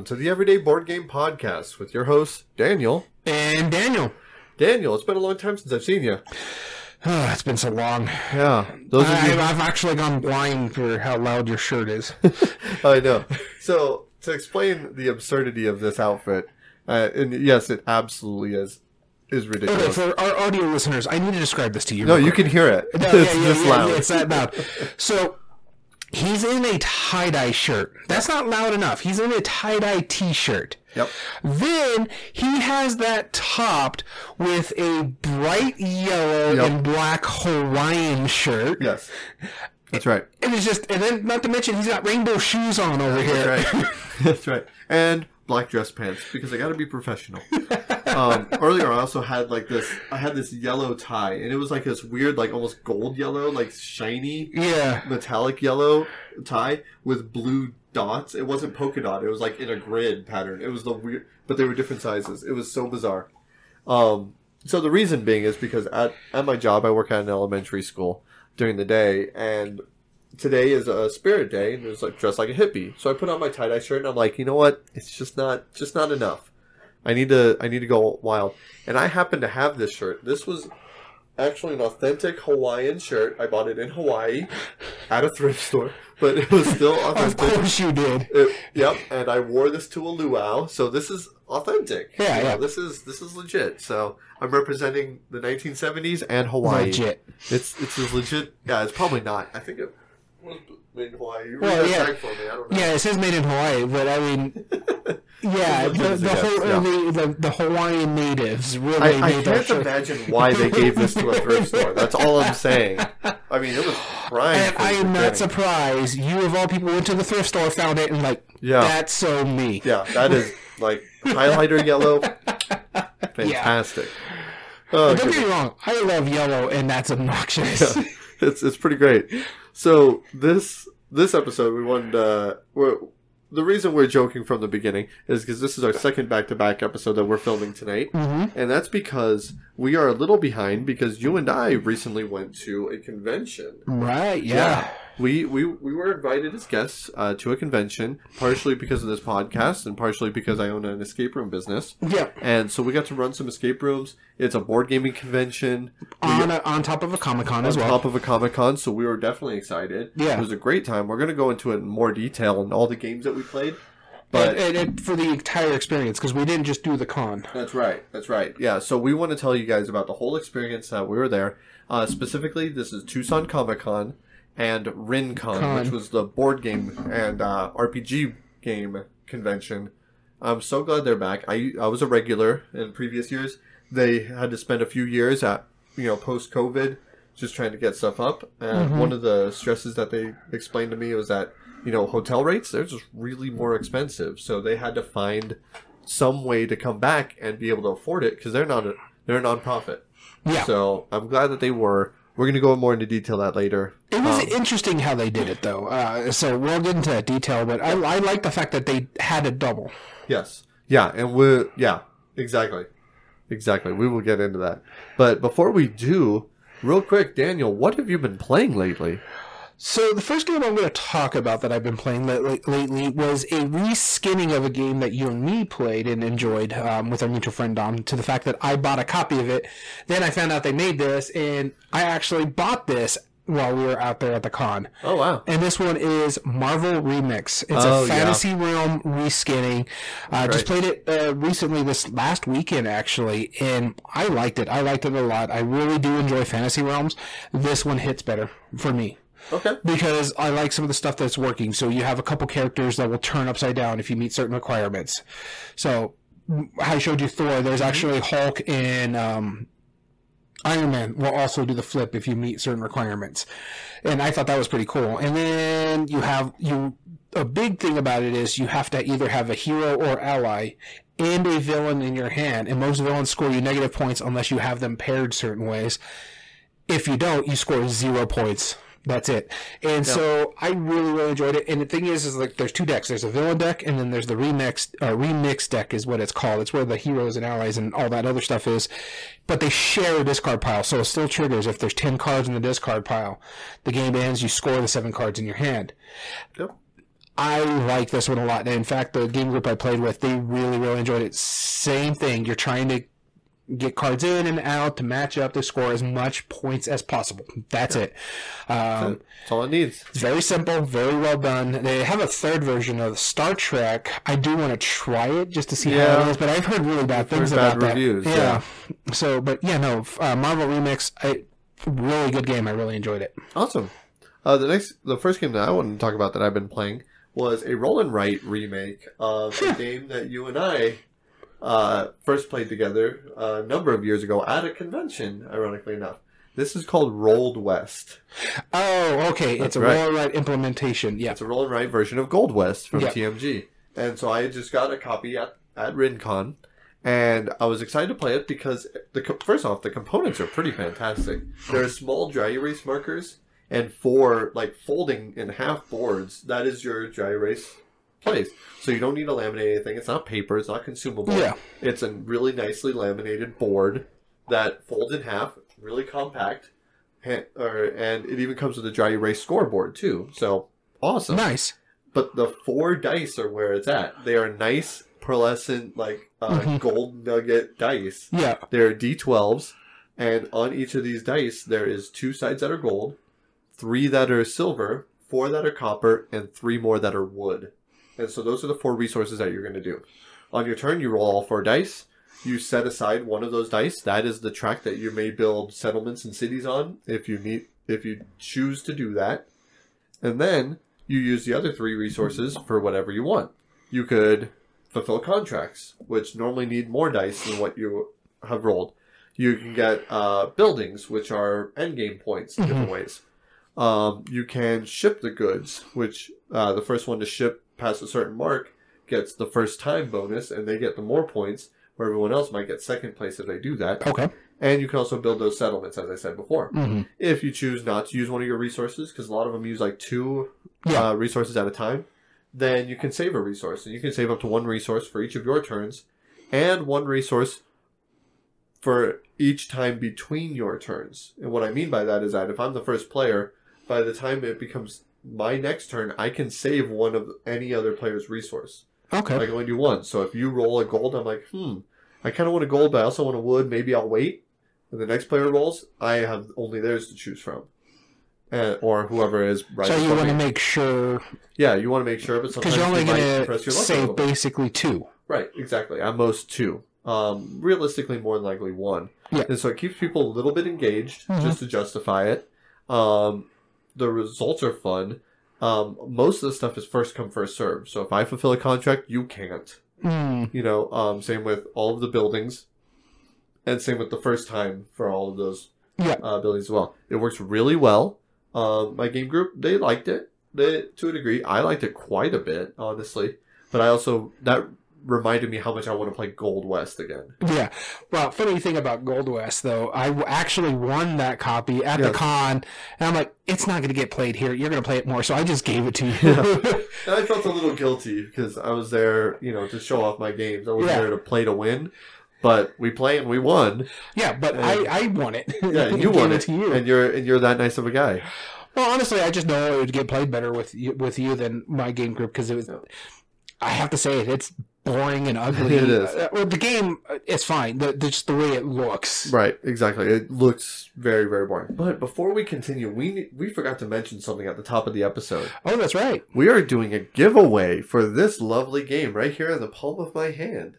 welcome to the Everyday Board Game Podcast with your host, Daniel. And Daniel. Daniel, it's been a long time since I've seen you. Oh, it's been so long. Yeah, those I, you. I've actually gone blind for how loud your shirt is. I know. So, to explain the absurdity of this outfit, uh, and yes, it absolutely is, is Okay, ridiculous. for our audio listeners, I need to describe this to you. no, you can hear it. No, it's yeah, yeah, this yeah, loud. it's that loud. So he's in a tie dye shirt. That's not loud enough. He's in a tie dye t shirt. Yep. Then he has that topped with a bright yellow Yep. and black Hawaiian shirt. Yes. That's right. And it's just, and then not to mention he's got rainbow shoes on over here. That's right. That's right. And black dress pants because I got to be professional. um, earlier, I also had like this. I had this yellow tie, and it was like this weird, like almost gold yellow, like shiny Yeah. metallic yellow tie with blue dots. It wasn't polka dot. It was like in a grid pattern. It was the weird, but they were different sizes. It was so bizarre. Um, so the reason being is because at, at my job, I work at an elementary school during the day, and today is a spirit day, and it's like dressed like a hippie. So I put on my tie dye shirt, and I'm like, you know what? It's just not, just not enough. I need to, I need to go wild. And I happen to have this shirt. This was actually an authentic Hawaiian shirt. I bought it in Hawaii at a thrift store, but it was still Of authentic. course you did. It- yep, and I wore this to a luau, so this is authentic. Yeah, You know, yeah. This is this is legit. So I'm representing the 1970s and Hawaii. Legit. It's it's as legit. Yeah, it's probably not. I think it made in Hawaii. You read Well, yeah. for me. I don't know. Yeah, it says made in Hawaii, but I mean, yeah, the, the, whole, yeah. the, the, the Hawaiian natives really I, I can't shirt. imagine why they gave this to a thrift store. That's all I'm saying. I mean, it was prime. And I am not surprised you of all people went to the thrift store, found it, and like, Yeah. that's so me. Yeah, that is like highlighter yellow. Fantastic. Oh, Don't get me wrong, I love yellow, and that's obnoxious. Yeah. it's it's pretty great. So this this episode we wanted uh we're, the reason we're joking from the beginning is because this is our second back to back episode that we're filming tonight, Mhm. and that's because we are a little behind because you and I recently went to a convention. Right? Yeah. We, we we were invited as guests uh, to a convention, partially because of this podcast, and partially because I own an escape room business. Yeah. And so we got to run some escape rooms. It's a board gaming convention On, a, on top of a Comic Con as well. On top of a Comic Con, so we were definitely excited. Yeah. It was a great time. We're going to go into it in more detail and all the games that we played. But and, and, and for the entire experience, because we didn't just do the con. that's right. That's right. Yeah, so we want to tell you guys about the whole experience that we were there. Uh, specifically, this is Tucson Comic Con and RinCon, Con. which was the board game and uh, RPG game convention. I'm so glad they're back. I I was a regular in previous years. They had to spend a few years at you know post COVID just trying to get stuff up. And one of the stresses that they explained to me was that you know hotel rates they're just really more expensive, so they had to find some way to come back and be able to afford it because they're not a, they're a nonprofit. Yeah. So I'm glad that they were. We're gonna go more into detail that later. It was Um, interesting how they did it, though. Uh, so we'll get into that detail, but I, I like the fact that they had a double. Yes. Yeah, and we yeah, exactly. Exactly. We will get into that. But before we do, real quick, Daniel, what have you been playing lately? So the first game I'm going to talk about that I've been playing lately, lately was a reskinning of a game that you and me played and enjoyed um, with our mutual friend Dom. To the fact that I bought a copy of it, then I found out they made this, and I actually bought this while we were out there at the con. Oh wow. And this one is Marvel Remix. It's Oh, a yeah. Fantasy Realm reskinning. I uh, just played it uh, recently this last weekend, actually, and I liked it. I liked it a lot. I really do enjoy Fantasy Realms. This one hits better for me Okay. because I like some of the stuff that's working. So you have a couple characters that will turn upside down if you meet certain requirements. So I showed you Thor. There's actually Hulk and um, Iron Man will also do the flip if you meet certain requirements, and I thought that was pretty cool. And then you have you a big thing about it is you have to either have a hero or ally and a villain in your hand, and most villains score you negative points unless you have them paired certain ways. If you don't, you score zero points. That's it. And so I really, really enjoyed it. And the thing is, is like there's two decks. There's a villain deck, and then there's the remix uh, remix deck is what it's called. It's where the heroes and allies and all that other stuff is. But they share a discard pile, so it still triggers if there's ten cards in the discard pile. The game ends. You score the seven cards in your hand. Yep. I like this one a lot. And in fact, the game group I played with, they really, really enjoyed it. Same thing. You're trying to get cards in and out to match up to score as much points as possible. That's it. Um, That's all it needs. it's very simple, very well done. They have a third version of Star Trek. I do want to try it just to see how it is, but I've heard really bad things bad about that. reviews, Yeah. yeah. So, but yeah, no, uh, Marvel Remix, I, really good game. I really enjoyed it. Awesome. Uh, the next, the first game that I wanted to talk about that I've been playing was a Roll and Write remake of a game that you and I uh, first played together a number of years ago at a convention. Ironically enough, this is called Rolled West. Oh, okay. it's a right. roll right implementation. Yeah. It's a Roll and Write version of Gold West from Yeah. TMG, and so I just got a copy at at RinCon. And I was excited to play it because the first off, the components are pretty fantastic. There are small dry erase markers and four like folding in half boards. That is your dry erase place. So you don't need to laminate anything. It's not paper. It's not consumable. Yeah. It's a really nicely laminated board that folds in half, really compact, and, or, and it even comes with a dry erase scoreboard too. So awesome Nice. but the four dice are where it's at. They are nice pearlescent, like uh, Mhm. gold nugget dice. Yeah. They're D12s, and on each of these dice, there is two sides that are gold, three that are silver, four that are copper, and three more that are wood. And so those are the four resources that you're going to do. On your turn, you roll all four dice. You set aside one of those dice. That is the track that you may build settlements and cities on if you need if you choose to do that. And then you use the other three resources for whatever you want. You could fulfill contracts, which normally need more dice than what you have rolled. You can get uh, buildings, which are endgame points in different ways. Um, you can ship the goods, which uh, the first one to ship past a certain mark gets the first time bonus, and they get the more points, where everyone else might get second place if they do that. Okay. And you can also build those settlements, as I said before. hmm If you choose not to use one of your resources, because a lot of them use like two Yeah. uh, resources at a time, then you can save a resource. And you can save up to one resource for each of your turns, and one resource for each time between your turns. And what I mean by that is that if I'm the first player, by the time it becomes my next turn, I can save one of any other player's resource. Okay. I can only do one. So if you roll a gold, I'm like, hmm, I kind of want a gold, but I also want a wood. Maybe I'll wait. And the next player rolls, I have only theirs to choose from. And, or whoever is right. so you want to make sure Yeah, you want to make sure, but sometimes because you're only going to your luck a save basically two. Right, exactly. At most two. Um, realistically, more than likely one. Yeah. And so it keeps people a little bit engaged Mhm. just to justify it. Um, the results are fun. Um, most of the stuff is first come first serve. So if I fulfill a contract, you can't. Mm. You know, um, same with all of the buildings, and same with the first time for all of those Yeah. uh, buildings as well. It works really well. Um, my game group they liked it they, to a degree. I liked it quite a bit, honestly. But I also that reminded me how much I want to play Gold West again. Yeah. Well, funny thing about Gold West, though, I actually won that copy at the con, and I'm like, it's not going to get played here. You're going to play it more, so I just gave it to you. And I felt a little guilty because I was there, you know, to show off my games. I wasn't Yeah. there to play to win. But we play and we won. yeah, but I, I won it. Yeah, you won it it, to you. and you're and you're that nice of a guy. Well, honestly, I just know it would get played better with you, with you than my game group because it was. I have to say it. It's boring and ugly. It is. Uh, well, the game uh, is fine. The, the- just the way it looks. Right, exactly. It looks very, very boring. But before we continue, we we forgot to mention something at the top of the episode. Oh, that's right. We are doing a giveaway for this lovely game right here in the palm of my hand.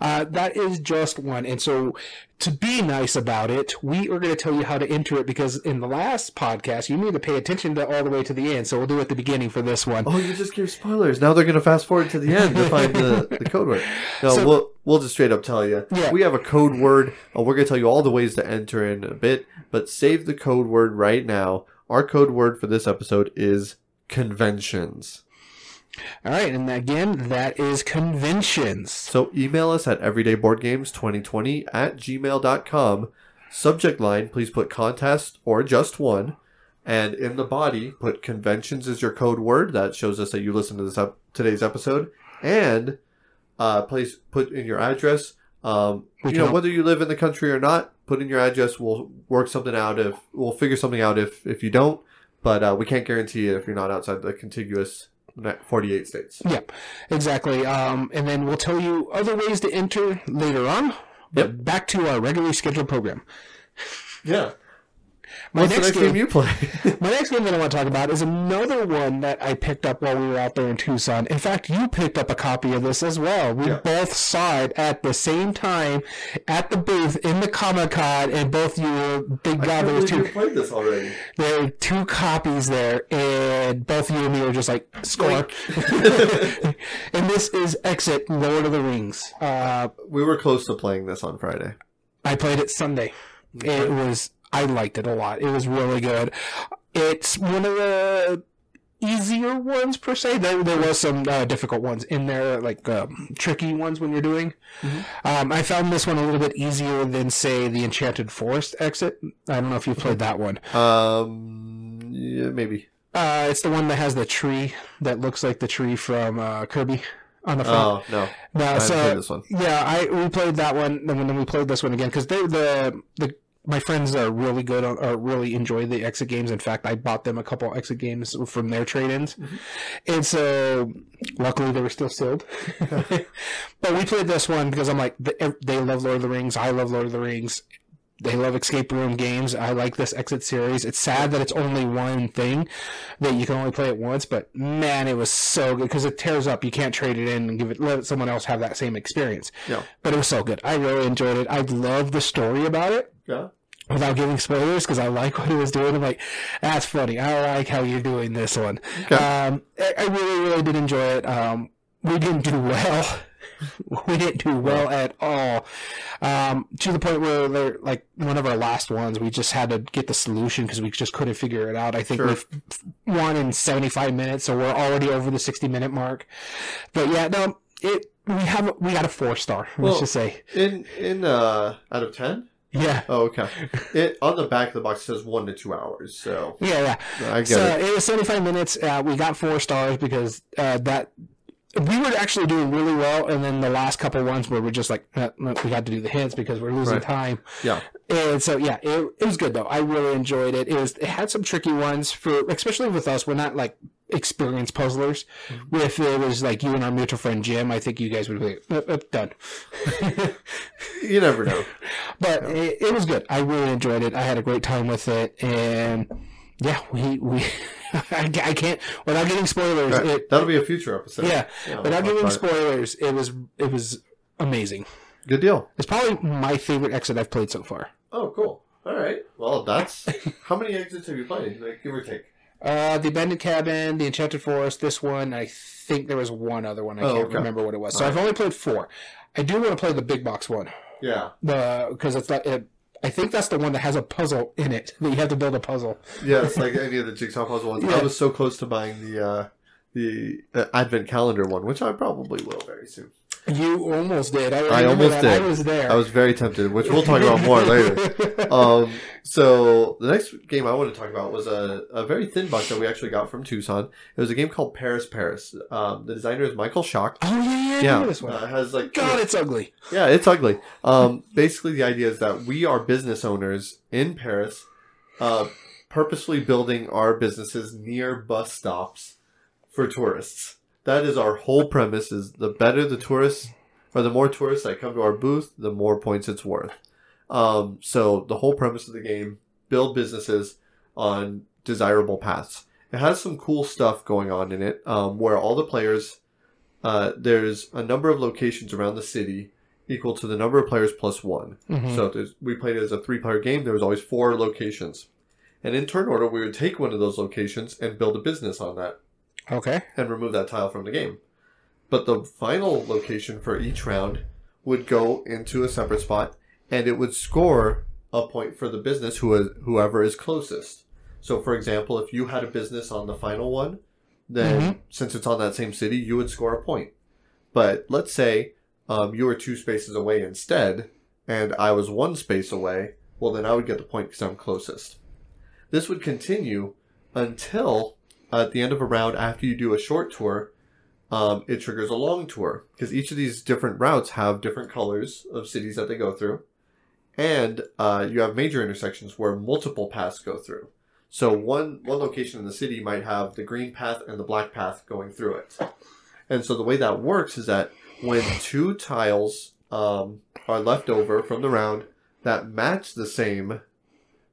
Uh, that is just one. And so, to be nice about it, we are going to tell you how to enter it because in the last podcast, you need to pay attention to all the way to the end. So we'll do it at the beginning for this one. Oh, you just gave spoilers. Now they're going to fast forward to the end to find the, the code word. No, So- we'll we'll just straight up tell you. Yeah. We have a code word. Uh, we're going to tell you all the ways to enter in a bit, but save the code word right now. Our code word for this episode is conventions. All right. And again, that is conventions. So email us at everydayboardgames2020 at gmail.com. Subject line, please put contest or just one. And in the body, put conventions as your code word. That shows us that you listened to this ep- today's episode. And uh, please put in your address. Um, you know, whether you live in the country or not, put in your address. We'll work something out if we'll figure something out if if you don't. but uh, we can't guarantee it if you're not outside the contiguous 48 states. Yep, exactly. Um, and then we'll tell you other ways to enter later on. But back to our regularly scheduled program. Yeah. My What's the next next game game- you play? My next game that I want to talk about is another one that I picked up while we were out there in Tucson. In fact, you picked up a copy of this as well. We Yeah. both saw it at the same time at the booth in the Comic Con, and both you were big God. There was two, you played this already. there were two copies there, and both you and me were just like score. and this is Exit Lord of the Rings. Uh, We were close to playing this on Friday. I played it Sunday. It was I liked it a lot. It was really good. It's one of the easier ones per se. There there was some uh, difficult ones in there, like um, tricky ones when you're doing. Um, I found this one a little bit easier than say the Enchanted Forest exit. I don't know if you played that one. Um, yeah, maybe. Uh, it's the one that has the tree that looks like the tree from uh, Kirby on the front. Oh no, no, haven't so this one. yeah, I we played that one, and then we played this one again because they the the my friends are really good on, or really enjoy the exit games. In fact, I bought them a couple exit games from their trade-ins, Mm-hmm. and so luckily they were still sealed. but we played this one because I'm like they, they love Lord of the Rings, I love Lord of the Rings. They love escape room games. I like this exit series. It's sad that it's only one thing that you can only play it once, but man, it was so good because it tears up. You can't trade it in and give it let someone else have that same experience. Yeah, But it was so good. I really enjoyed it. I love the story about it yeah. Without giving spoilers because I like what he was doing. I'm like, that's funny. I like how you're doing this one. Okay. Um, I, I really, really did enjoy it. Um, we didn't do well. we didn't do well at all. Um, to the point where they're like one of our last ones, we just had to get the solution because we just couldn't figure it out. I think Sure. we've won in 75 minutes, so we're already over the 60 minute mark. But yeah, no, it, we have, we got a four star, let's just say. In in uh out of ten. Yeah. Oh, okay. It on the back of the box says one to two hours, so Yeah, yeah. I get so it. it. was 75 minutes. Uh, we got four stars because uh, that we were actually doing really well, and then the last couple ones where we're just like uh, we had to do the hits because we're losing Right. time. Yeah. And so yeah, it, it was good though. I really enjoyed it. It was it had some tricky ones for especially with us. We're not like experienced puzzlers. Mm-hmm. If it was like you and our mutual friend Jim, I think you guys would be like, "Uh, uh, done. You never know. But it, it was good. I really enjoyed it. I had a great time with it, and yeah, we we I, I can't without getting spoilers. Right. It, That'll be a future episode. yeah, Yeah, without we'll giving spoilers, it was it was amazing. Good deal. It's probably my favorite exit I've played so far. Oh, cool. All right. Well, that's how many exits have you played? Like, give or take. Uh, the abandoned cabin, the enchanted forest. This one, I think there was one other one. I Oh, can't okay. remember what it was. So All I've only played four. I do want to play the big box one. Yeah. Because it's like it, I think that's the one that has a puzzle in it that you have to build a puzzle. Yeah, it's like any of the jigsaw puzzle ones. Yeah. I was so close to buying the uh, the uh, advent calendar one, which I probably will very soon. You almost did. I, I almost that. did. I was there. I was very tempted, which we'll talk about more later. Um, so the next game I want to talk about was a, a very thin box that we actually got from Tucson. It was a game called Paris Paris. Um, the designer is Michael Schacht. oh yeah, yeah, Yeah, this uh, one. it has like God, it's ugly. Yeah, it's ugly. Um, basically, the idea is that we are business owners in Paris, uh, purposely building our businesses near bus stops for tourists. That is our whole premise: is the better the tourists, or the more tourists that come to our booth, the more points it's worth. Um, so the whole premise of the game: build businesses on desirable paths. It has some cool stuff going on in it, um, where all the players, uh, there's a number of locations around the city equal to the number of players plus one. Mhm. So if there's, we played it as a three-player game. There was always four locations, and in turn order, we would take one of those locations and build a business on that, Okay. and remove that tile from the game. But the final location for each round would go into a separate spot, and it would score a point for the business who is, whoever is closest. So, for example, if you had a business on the final one, then Mhm. since it's on that same city, you would score a point. But let's say um, you were two spaces away instead, and I was one space away. Well, then I would get the point because I'm closest. This would continue until at the end of a round, after you do a short tour, um, it triggers a long tour because each of these different routes have different colors of cities that they go through, and uh, you have major intersections where multiple paths go through. So one one location in the city might have the green path and the black path going through it. And so the way that works is that when two tiles um, are left over from the round that match the same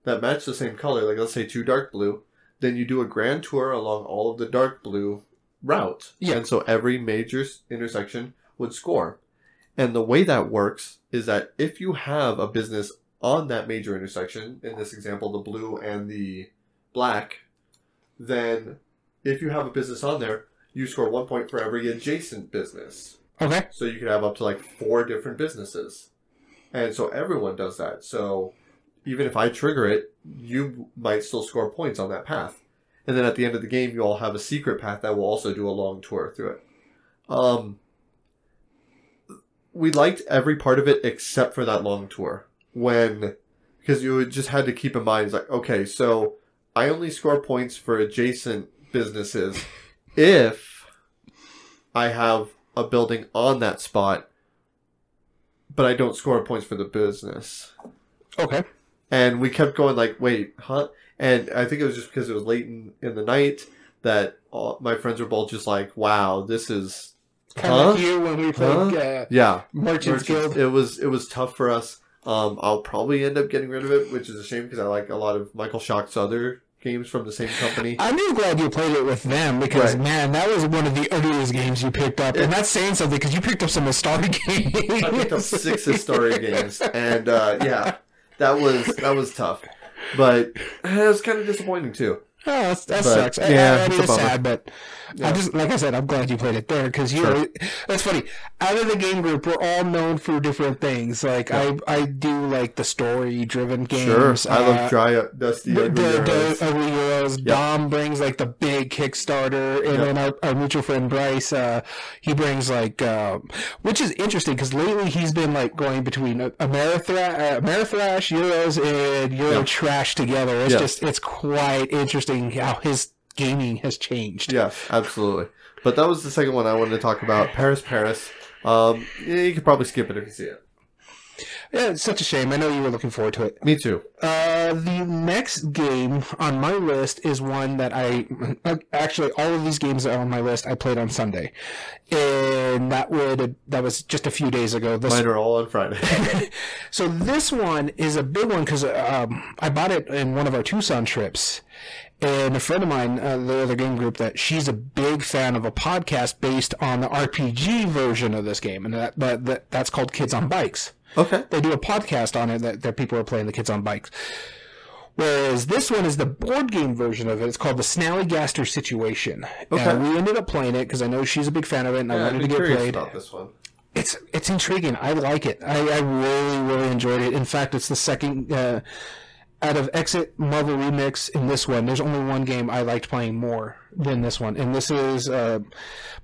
that match the same color, like let's say two dark blue, then you do a grand tour along all of the dark blue route. Yeah. And so every major intersection would score. And the way that works is that if you have a business on that major intersection, in this example, the blue and the black, then if you have a business on there, you score one point for every adjacent business. Okay. So you could have up to like four different businesses. And so everyone does that. So even if I trigger it, you might still score points on that path. And then at the end of the game, you all have a secret path that will also do a long tour through it. Um, we liked every part of it except for that long tour. When, because you just had to keep in mind, like, okay, so I only score points for adjacent businesses if I have a building on that spot, but I don't score points for the business. Okay. And we kept going like, wait, huh? And I think it was just because it was late in, in the night that all, my friends were both just like, wow, this is, Kind Huh? of here when we played uh, yeah. Merchants Guild. It was it was tough for us. Um, I'll probably end up getting rid of it, which is a shame because I like a lot of Michael Schacht's other games from the same company. I'm glad you played it with them because Right. man, that was one of the earliest games you picked up, and that's saying something because you picked up some Astari games. I picked up six Historia games, and uh, yeah, that was that was tough, but it was kind of disappointing too. Oh, that's, that But, sucks. I- yeah, I, I it's mean, a it's sad, but Yeah. I just like I said, I'm glad you played it there because you. Sure. That's funny. Out of the game group, we're all known for different things. Like Yeah. I, I do like the story-driven games. Sure. I uh, love dry dusty the, ugly the, the Ugly Heroes. Dom brings like the big Kickstarter, and Yep. then our, our mutual friend Bryce, uh, he brings like, uh, which is interesting because lately he's been like going between Amerithra- uh, Ameritrash, Euros, and Euro. Trash together. It's just it's quite interesting how his gaming has changed. Yes, absolutely. But that was the second one I wanted to talk about. Paris, Paris. Um, you could probably skip it if you see it. Yeah, it's such a shame. I know you were looking forward to it. Me too. Uh, the next game on my list is one that I actually all of these games that are on my list I played on Sunday, and that would that was just a few days ago. This, Mine are all on Friday. so this one is a big one because um, I bought it in one of our Tucson trips. And a friend of mine, uh, the other game group, that she's a big fan of a podcast based on the RPG version of this game, and that, that, that that's called Kids on Bikes okay. they do a podcast on it that, that people are playing the kids on bikes. Whereas this one is the board game version of it. It's called the Snallygaster Situation. Okay. And we ended up playing it because I know she's a big fan of it and I Yeah, I'd wanted to get curious played. about this one. It's it's intriguing. I like it. I, I really really enjoyed it. In fact, it's the second uh, out of Exit Marvel Remix in this one. There's only one game I liked playing more than this one, and this is. Uh,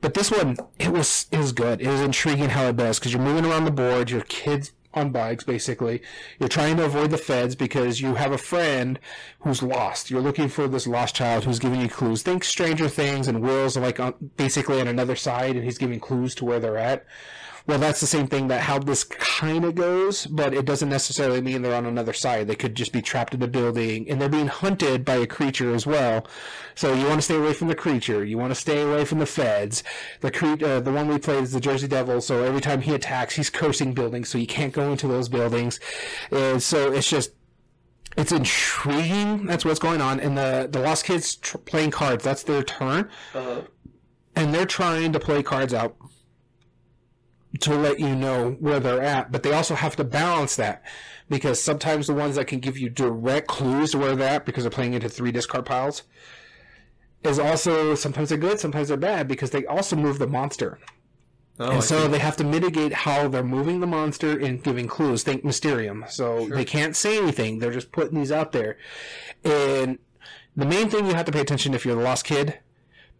but this one, it was it was good. It was intriguing how it does because you're moving around the board. Your kids on bikes, basically. You're trying to avoid the feds because you have a friend who's lost. You're looking for this lost child who's giving you clues. Think Stranger Things and Will's like on, basically on another side, and he's giving clues to where they're at. Well, that's the same thing that how this kind of goes, but it doesn't necessarily mean they're on another side. They could just be trapped in a building, and they're being hunted by a creature as well. So you want to stay away from the creature. You want to stay away from the feds. The cre- uh, the one we played is the Jersey Devil. So every time he attacks, he's cursing buildings, so you can't go into those buildings. And so it's just it's intriguing. That's what's going on. And the the lost kids tr- playing cards. That's their turn Uh-huh. and they're trying to play cards out to let you know where they're at, but they also have to balance that because sometimes the ones that can give you direct clues to where they're at because they're playing into three discard piles is also sometimes they're good, sometimes they're bad because they also move the monster. Oh, I and so see. they have to mitigate how they're moving the monster and giving clues. Think Mysterium. So Sure. they can't say anything. They're just putting these out there. And the main thing you have to pay attention if you're the lost kid,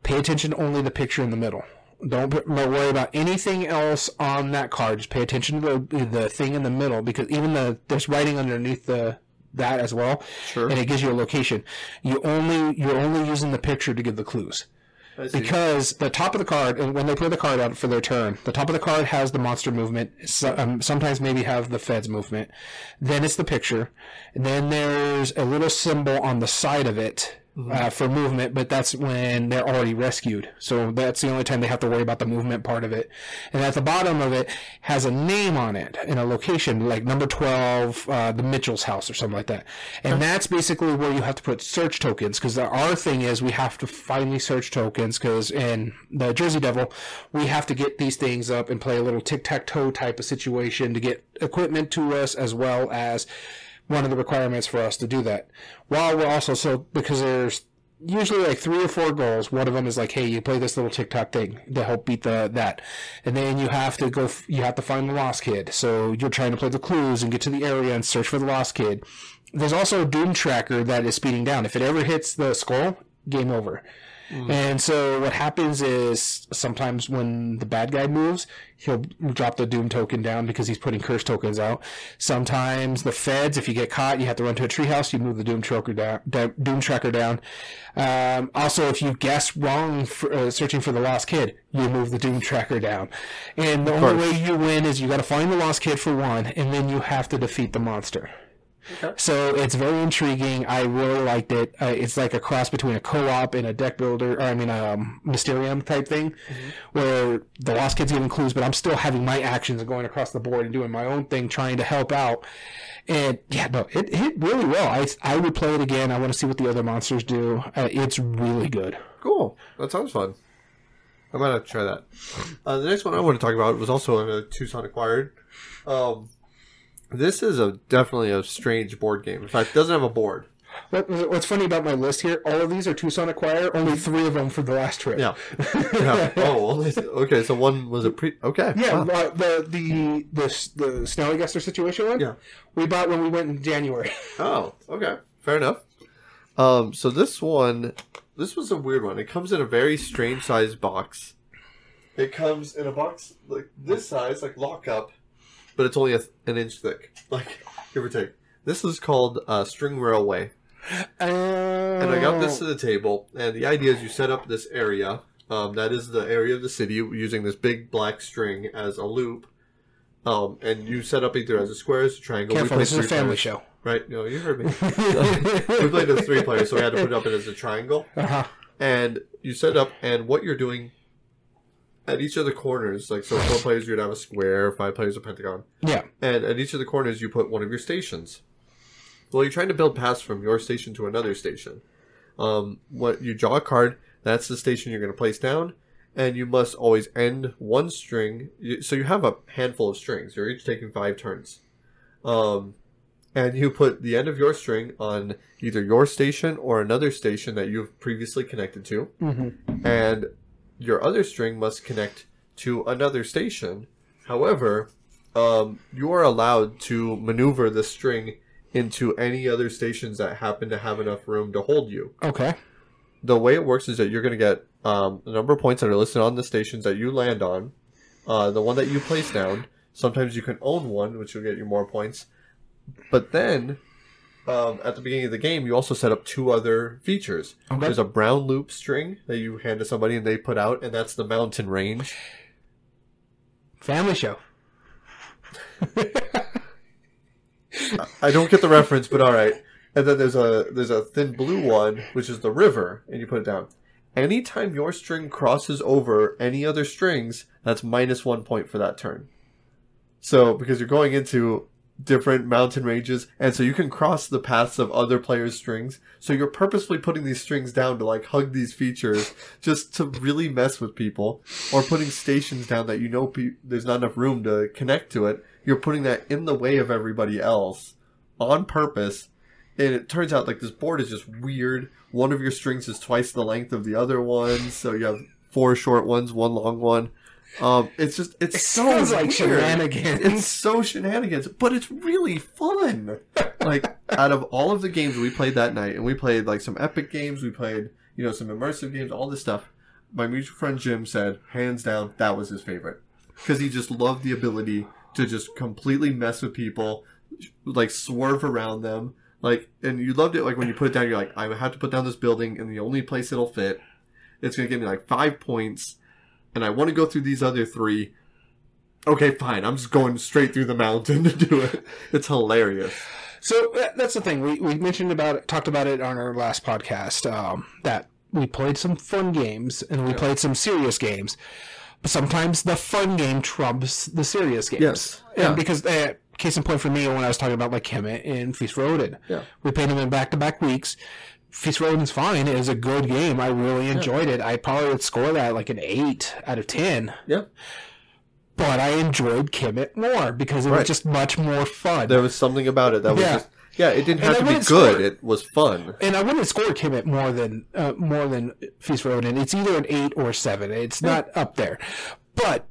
pay attention only the picture in the middle. Don't, worry about anything else on that card. Just pay attention to the, the thing in the middle because even the there's writing underneath the that as well, Sure. and it gives you a location. You only you're only using the picture to give the clues. Because the top of the card, and when they play the card out for their turn, the top of the card has the monster movement. So, um, sometimes maybe have the Fed's movement. Then it's the picture. And then there's a little symbol on the side of it. Uh, for movement, but that's when they're already rescued. So that's the only time they have to worry about the movement part of it. And at the bottom of it has a name on it and a location, like number 12, uh, the Mitchell's house or something like that. And that's basically where you have to put search tokens because our thing is we have to finally search tokens because in the Jersey Devil, we have to get these things up and play a little tic tac toe type of situation to get equipment to us as well as one of the requirements for us to do that. While we're also so because there's usually like three or four goals. One of them is like, hey, you play this little TikTok thing to help beat the that, and then you have to go. You have to find the lost kid. So you're trying to play the clues and get to the area and search for the lost kid. There's also a doom tracker that is speeding down. If it ever hits the skull, game over. And so what happens is sometimes when the bad guy moves, he'll drop the doom token down because he's putting curse tokens out. Sometimes the feds, if you get caught, you have to run to a treehouse. You move the doom tracker down. Doom tracker down. Um, also, if you guess wrong for, uh, searching for the lost kid, you move the doom tracker down. And the only way you win is you got to find the lost kid for one, and then you have to defeat the monster. So it's very intriguing. I really liked it. Uh, it's like a cross between a co-op and a deck builder, or I mean, um, Mysterium type thing, where the Lost Kid's giving clues, but I'm still having my actions and going across the board and doing my own thing, trying to help out. And yeah, no, it hit really well. I I would play it again. I want to see what the other monsters do. Uh, it's really good. Cool. That sounds fun. I might have to try that. Uh, the next one I want to talk about was also a Tucson acquired. Um, this is a definitely a strange board game. In fact, it doesn't have a board. What, what's funny about my list here? All of these are Tucson Acquire. Only three of them for the last trip. Yeah. yeah. Oh, okay. So one was a pre. Okay. Yeah, Wow. uh, the the the the Snallygaster situation one. Yeah. we bought when we went in January. Oh, okay. Fair enough. Um, so this one, this was a weird one. It comes in a very strange sized box. It comes in a box like this size, like lock up, but it's only a, an inch thick, like give or take. This is called uh, String Railway, and I got this to the table. And the idea is you set up this area. Um, that is the area of the city using this big black string as a loop. Um, and you set up either as a square, as a triangle. Careful, this is a family players. show. Right? No, you heard me. we played as three players, so we had to put it up as a triangle. Uh-huh. And you set up, and what you're doing at each of the corners, like so, four players you'd have a square, five players a pentagon, Yeah. and at each of the corners you put one of your stations. Well, you're trying to build paths from your station to another station. Um, what you draw a card, that's the station you're going to place down, and you must always end one string. So you have a handful of strings. You're each taking five turns. Um, and you put the end of your string on either your station or another station that you've previously connected to, Mm-hmm. and your other string must connect to another station. However, um, you are allowed to maneuver the string into any other stations that happen to have enough room to hold you. Okay. The way it works is that you're going to get um, a number of points that are listed on the stations that you land on, uh, the one that you place down. Sometimes you can own one, which will get you more points. But then, um, at the beginning of the game, you also set up two other features. Okay. There's a brown loop string that you hand to somebody and they put out, and that's the mountain range. Family show. I don't get the reference, but all right. And then there's a there's a thin blue one, which is the river, and you put it down. Anytime your string crosses over any other strings, that's minus one point for that turn. So because you're going into different mountain ranges, and so you can cross the paths of other players' strings. So you're purposefully putting these strings down to like hug these features, just to really mess with people, or putting stations down that you know pe- there's not enough room to connect to it. You're putting that in the way of everybody else on purpose. And it turns out like this board is just weird. One of your strings is twice the length of the other one, so you have four short ones, one long one. Um, it's just it's It so sounds like weird. shenanigans. It's so shenanigans, but it's really fun. Like out of all of the games we played that night, and we played like some epic games, we played you know some immersive games, all this stuff. My mutual friend Jim said, hands down, that was his favorite because he just loved the ability to just completely mess with people, like swerve around them, like, and you loved it like when you put it down. You're like, I have to put down this building in the only place it'll fit. It's going to give me like five points, and I want to go through these other three. Okay, fine. I'm just going straight through the mountain to do it. It's hilarious. So that's the thing we, we mentioned about it, talked about it on our last podcast um, that we played some fun games and we played some serious games, but sometimes the fun game trumps the serious games. Yes. and Yeah. because uh, case in point for me when I was talking about like Kemet and Feast for Odin, Yeah. we played them in back to back weeks. Odin's fine. It was a good game. I really enjoyed it. I probably would score that like an eight out of ten. Yeah. But I enjoyed Kemet more because it Right. was just much more fun. There was something about it that was Yeah. just yeah. It didn't have I to be good. score- It was fun. and I wouldn't score Kemet more than uh, more than Feast for Odin. It's either an eight or seven. It's not up there, but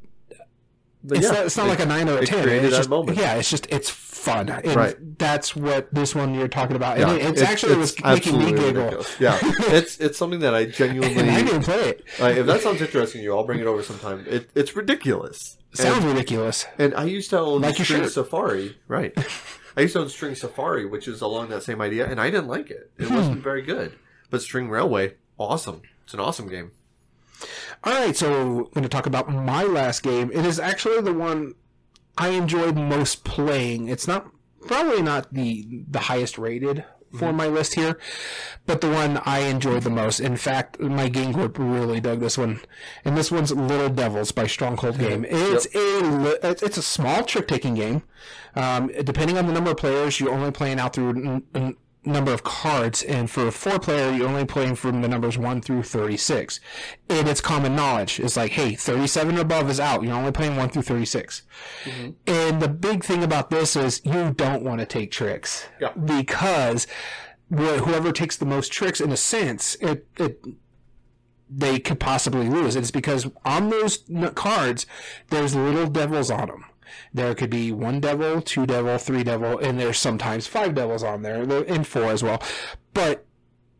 But it's yeah, not, it's not it- like a nine or a ten. It's that just, moment. Yeah, it's just it's fun. And Right. That's what this one you're talking about. Yeah, And it, it's, actually was making me giggle. ridiculous. Yeah, it's it's something that I And I genuinely. didn't play it. uh, if that sounds interesting to you, I'll bring it over sometime. It, it's ridiculous. Sounds And, ridiculous. and I used to own Like String. Safari. Right. I used to own String Safari, which is along that same idea, and I didn't like it. Hmm. It wasn't very good. But String Railway, awesome. It's an awesome game. All right, so I'm going to talk about my last game. It is actually the one I enjoyed most playing. It's not probably not the the highest rated for my list here, but the one I enjoyed the most. In fact, my game group really dug this one, and this one's Little Devils by Stronghold Game. It's a it's a small trick taking game. Um, depending on the number of players, you're only playing out through number of cards, and for a four player, you're only playing from the numbers one through thirty six. And it's common knowledge. It's like, hey, thirty seven above is out. You're only playing one through thirty mm-hmm. And the big thing about this is you don't want to take tricks Yeah. because whoever takes the most tricks, in a sense, it it they could possibly lose. It's because on those cards, there's little devils on them. There could be one devil, two devil, three devil, and there's sometimes five devils on there, and four as well. But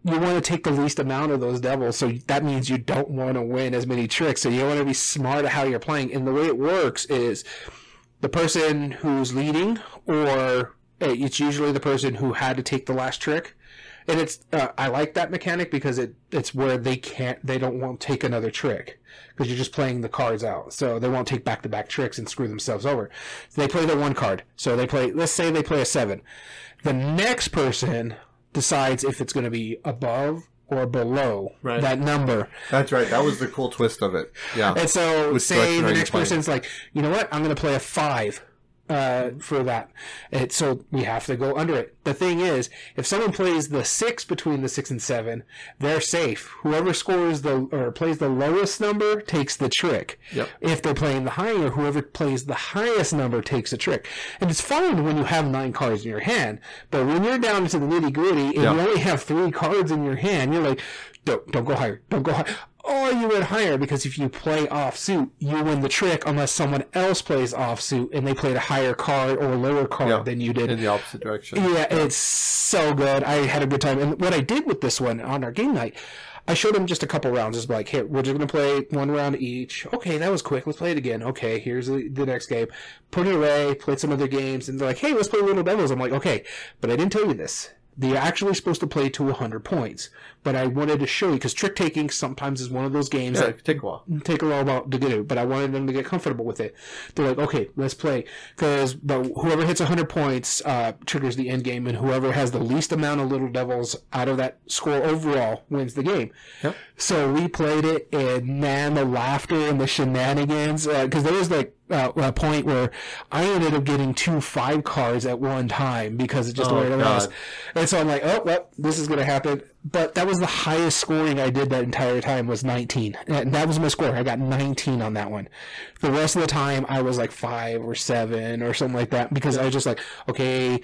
you want to take the least amount of those devils, so that means you don't want to win as many tricks. So you want to be smart at how you're playing. And the way it works is the person who's leading, or it's usually the person who had to take the last trick. And it's uh, I like that mechanic because it it's where they can't they don't want to take another trick because you're just playing the cards out, so they won't take back to back tricks and screw themselves over. So they play their one card, so they play. Let's say they play a seven. The next person decides if it's going to be above or below Right. that number. That's right. That was the cool twist of it. Yeah. And so, Which say the next person's like, you know what? I'm going to play a five uh, for that. And so we have to go under it. The thing is, if someone plays the six between the six and seven, they're safe. Whoever scores the or plays the lowest number takes the trick. Yep. If they're playing the higher, whoever plays the highest number takes the trick. And it's fine when you have nine cards in your hand, but when you're down to the nitty gritty and Yeah. you only have three cards in your hand, you're like, don't don't go higher, don't go higher. Or you went higher because if you play off suit, you win the trick unless someone else plays off suit and they played a higher card or a lower card Yeah. than you did. in the opposite direction. Yeah, it's so good. I had a good time. And what I did with this one on our game night, I showed them just a couple rounds. It's like, here, we're just going to play one round each. Okay, that was quick. Let's play it again. Okay, here's the, the next game. Put it away, played some other games, and they're like, hey, let's play Little Devils. I'm like, okay, but I didn't tell you this. They're actually supposed to play to 100 points. But I wanted to show you, because trick taking sometimes is one of those games Yeah, that take a while. take a while about to get it, but I wanted them to get comfortable with it. They're like, okay, let's play, because but whoever hits 100 points uh, triggers the end game, and whoever has the least amount of little devils out of that score overall wins the game. Yep. So we played it, and man, the laughter and the shenanigans, because there was like uh, a point where I ended up getting two five cards at one time because it just Oh, the way it was. And so I'm like, oh, well, this is going to happen. But that was the highest scoring I did that entire time was 19. And that was my score. I got 19 on that one. The rest of the time, I was like five or seven or something like that because I was just like, okay.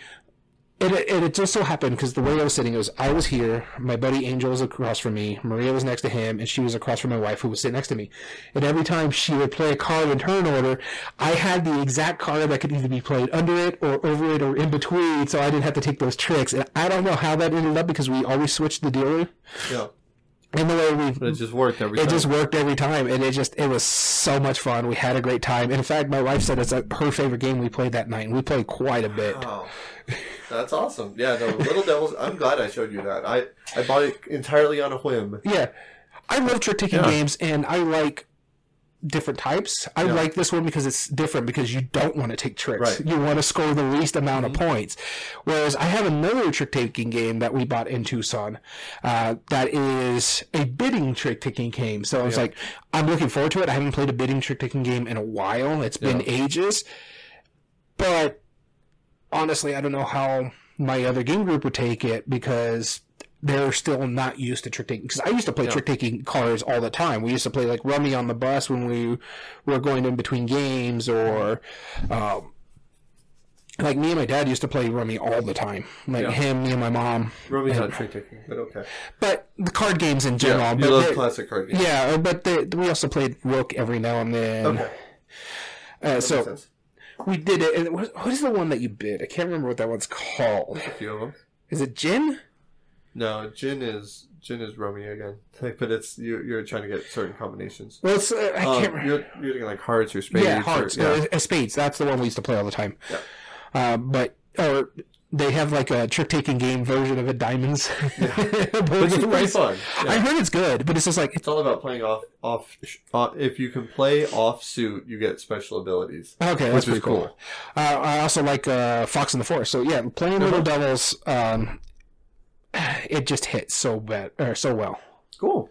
And it, it just so happened because the way I was sitting was I was here, my buddy Angel was across from me, Maria was next to him, and she was across from my wife who was sitting next to me. And every time she would play a card in turn order, I had the exact card that could either be played under it or over it or in between, so I didn't have to take those tricks. And I don't know how that ended up because we always switched the dealer. Yeah. And the way we But it just worked every it time. just worked every time, and it just it was so much fun. We had a great time. In fact, my wife said it's uh, her favorite game we played that night, and we played quite a bit. Wow. That's awesome. Yeah, no, Little Devils, I'm glad I showed you that. I, I bought it entirely on a whim. Yeah, I love trick taking Yeah. games, and I like different types. I Yeah. like this one because it's different because you don't want to take tricks. Right. Mm-hmm. You want to score the least amount of points. Whereas I have another trick taking game that we bought in Tucson uh, that is a bidding trick taking game. So I was Yeah. like, I'm looking forward to it. I haven't played a bidding trick taking game in a while. It's been Yeah. ages. But honestly, I don't know how my other game group would take it because they're still not used to trick taking. Because I used to play Yeah. trick taking cards all the time. We used to play like Rummy on the bus when we were going in between games, or um, like me and my dad used to play Rummy all the time. Like Yeah. him, me, and my mom. Rummy's not trick taking, but okay. But the card games in general. Yeah, but you love they- classic card games. yeah, but they, we also played Rook every now and then. Okay. Uh, That so makes sense. we did it. And what, what is the one that you bid? I can't remember what that one's called. A few of them. Is it Gin? No, gin is gin is Rummy again. Like, but it's you. You're trying to get certain combinations. Well, it's, uh, I Um, can't remember. you're, you're getting like hearts or spades. Yeah, or- hearts. yeah. Uh, uh, spades. That's the one we used to play all the time. Yeah. Uh, but or they have like a trick taking game version of it, diamonds. Yeah. Which is pretty fun. I Yeah. heard it's good, but it's just like it's all about playing off off. Uh, if you can play off suit, you get special abilities. okay. That's Which is pretty cool. cool. Uh, I also like uh, Fox in the Forest. So yeah, playing Little Uh-huh. Devils, um, it just hits so bad or so well. Cool.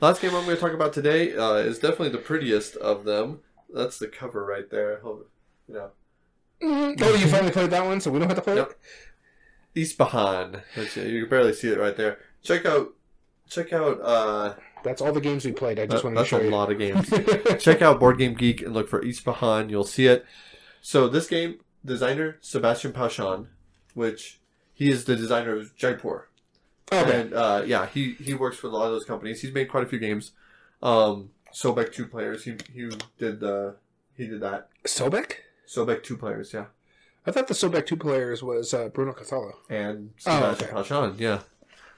Last game I'm going to talk about today uh, is definitely the prettiest of them. That's the cover right there. You know, Oh, you finally played that one, so we don't have to play it? Ispahan. That's it. You can barely see it right there. Check out. Check out. Uh. That's all the games we played. I just that- wanted to that's show a lot of games. Check out Board Game Geek and look for Ispahan. You'll see it. So this game, designer Sebastian Pauchon, which he is the designer of Jaipur. Okay. And uh, yeah, he, he works for a lot of those companies. He's made quite a few games. Um, Sobek two players. He he did the he did that. Sobek? Sobek two players, yeah. I thought the Sobek two players was uh, Bruno Cathala. And Oh, Sebastian okay. Pauchon, yeah.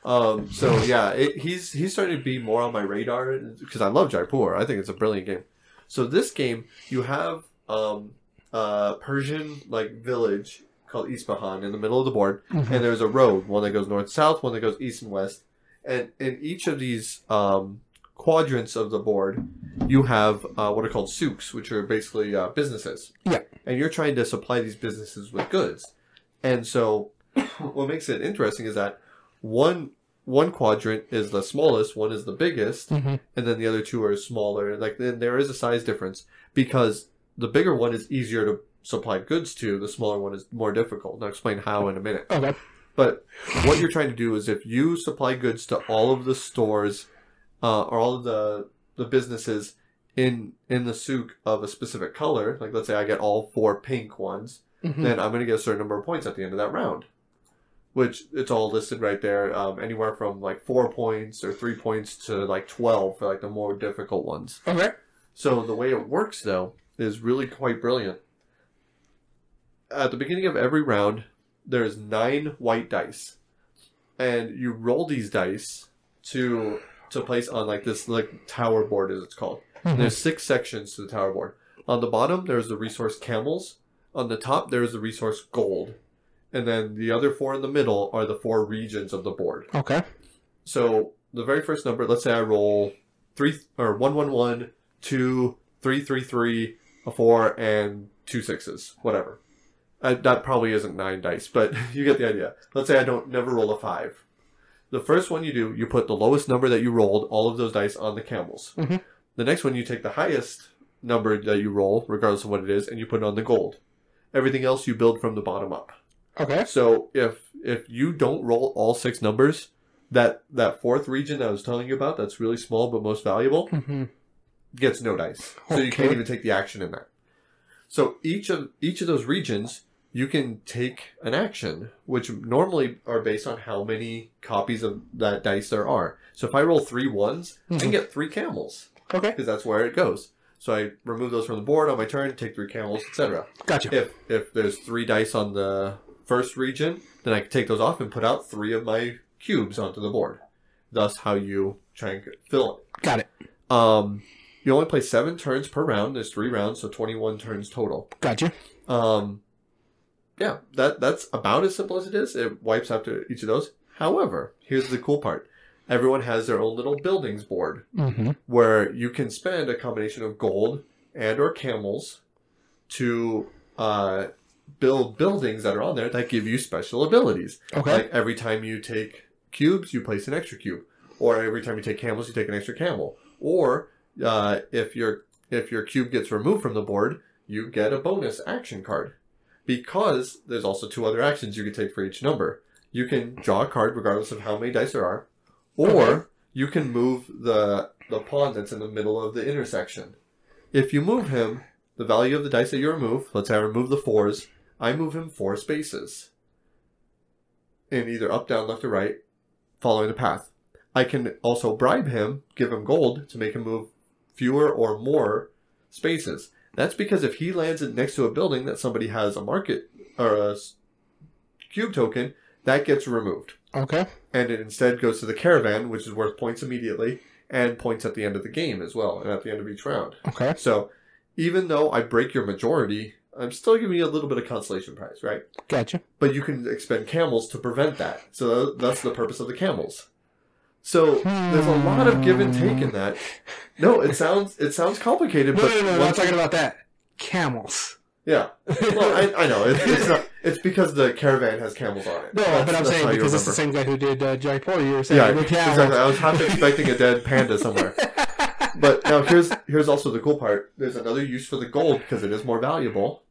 Um, so yeah, it, he's he's starting to be more on my radar because I love Jaipur. I think it's a brilliant game. So this game, you have um, a Persian like village called Isfahan in the middle of the board, Mhm. and there's a road, one that goes north south, one that goes east and west, and in each of these um, quadrants of the board, you have uh, what are called souks, which are basically uh, businesses. Yeah. and you're trying to supply these businesses with goods, and so what makes it interesting is that one one quadrant is the smallest, one is the biggest, Mhm. and then the other two are smaller. Like then there is a size difference because the bigger one is easier to supply goods to, the smaller one is more difficult. And I'll explain how in a minute. Okay. But what you're trying to do is if you supply goods to all of the stores uh, or all of the the businesses in in the souk of a specific color, like let's say I get all four pink ones, Mhm. then I'm going to get a certain number of points at the end of that round. Which it's all listed right there, um, anywhere from like four points or three points to like twelve for like the more difficult ones. Okay. So the way it works though is really quite brilliant. At the beginning of every round, there's nine white dice, and you roll these dice to to place on like this like tower board as it's called. Mhm. there's six sections to the tower board. On the bottom, there's the resource camels. On the top, there's the resource gold. And then the other four in the middle are the four regions of the board. Okay. So the very first number, let's say I roll three or one one one, two, three three three, a four, and two sixes, whatever. Uh, that probably isn't nine dice, but you get the idea. Let's say I don't never roll a five. The first one you do, you put the lowest number that you rolled, all of those dice on the camels. Mhm. The next one, you take the highest number that you roll, regardless of what it is, and you put it on the gold. Everything else you build from the bottom up. Okay. So if if you don't roll all six numbers, that that fourth region I was telling you about, that's really small but most valuable, hmm gets no dice. So you can't even take the action in that. So each of each of those regions, you can take an action, which normally are based on how many copies of that dice there are. So if I roll three ones, I can Mhm. get three camels Okay. because that's where it goes. So I remove those from the board on my turn, take three camels, etc. Gotcha. If if there's three dice on the first region, then I can take those off and put out three of my cubes onto the board. Thus, how you try and get- fill it. Got it. Um, you only play seven turns per round. There's three rounds, so 21 turns total. Gotcha. Um, yeah, that that's about as simple as it is. It wipes after each of those. However, here's the cool part: everyone has their own little buildings board Mm-hmm. where you can spend a combination of gold and or camels to uh, build buildings that are on there that give you special abilities. Okay. Like every time you take cubes, you place an extra cube, or every time you take camels, you take an extra camel. Or uh, if your if your cube gets removed from the board, you get a bonus action card. Because there's also two other actions you can take for each number. You can draw a card regardless of how many dice there are, or you can move the the pawn that's in the middle of the intersection. If you move him, the value of the dice that you remove, let's say I remove the fours, I move him four spaces. In either up, down, left, or right, following the path. I can also bribe him, give him gold to make him move fewer or more spaces. That's because if he lands it next to a building that somebody has a market or a cube token, that gets removed. Okay. And it instead goes to the caravan, which is worth points immediately, and points at the end of the game as well, and at the end of each round. Okay. So even though I break your majority, I'm still giving you a little bit of consolation prize, right? Gotcha. But you can expend camels to prevent that. So that's the purpose of the camels. So there's a lot of give and take in that. No, it sounds it sounds complicated, No, but no, no, no. I'm talking about that. Camels. yeah. Well, I, I know it's, it's not. It's because the caravan has camels on it. No, That's- but I'm saying because it's the same guy who did uh, Jaipur. You were saying Yeah, exactly. I was half expecting a dead panda somewhere. But now here's here's also the cool part. There's another use for the gold because it is more valuable.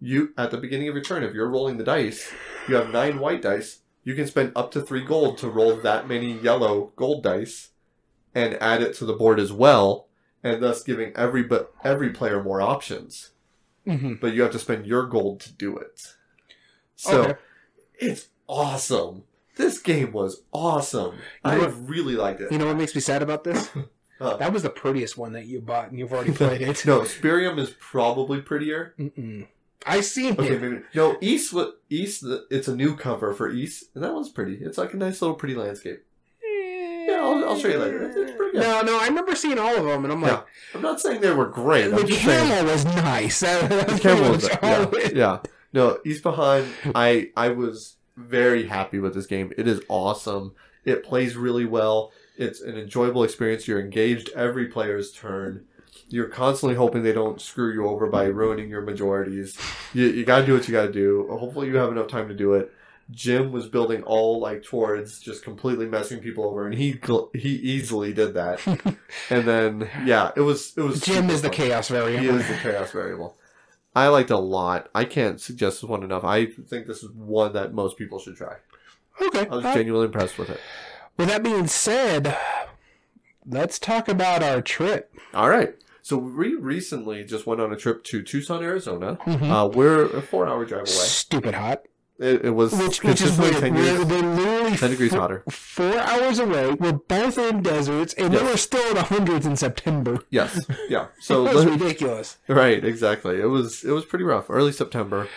You at the beginning of your turn, if you're rolling the dice, you have nine white dice. You can spend up to three gold to roll that many yellow gold dice, and add it to the board as well, and thus giving every but every player more options. hmm But you have to spend your gold to do it. So Okay. it's awesome. This game was awesome. You I what- really liked it. You know what makes me sad about this? Uh, that was the prettiest one that you bought, and you've already played it. no, Spyrium is probably prettier. Mm-mm. I seen Okay, it. maybe no. East, East. It's a new cover for East, and that one's pretty. It's like a nice little pretty landscape. Yeah, I'll, I'll show you later. It's, it's pretty good. No, no, I remember seeing all of them, and I'm like, I'm not saying they were great. I'm the camel was nice. The camel was yeah, yeah. No, East Behind. I I was very happy with this game. It is awesome. It plays really well. It's an enjoyable experience. You're engaged every player's turn. You're constantly hoping they don't screw you over by ruining your majorities. You, you got to do what you got to do. Hopefully, you have enough time to do it. Jim was building all like towards just completely messing people over, and he he easily did that. and then yeah, it was it was. Jim is the chaos variant. He is the chaos variable. I liked a lot. I can't suggest this one enough. I think this is one that most people should try. Okay. I was genuinely impressed with it. with that being said, let's talk about our trip. All right. So we recently just went on a trip to Tucson, Arizona. Mhm. Uh, we're a four-hour drive away. Stupid hot. It, it was Which, which is weird. 10 We're, degrees, we're literally 10 degrees four, hotter. four hours away. We're both in deserts, and Yes. we're still in the hundreds in September. Yes. Yeah. So That's let- ridiculous. right, exactly. It was it was pretty rough, early September.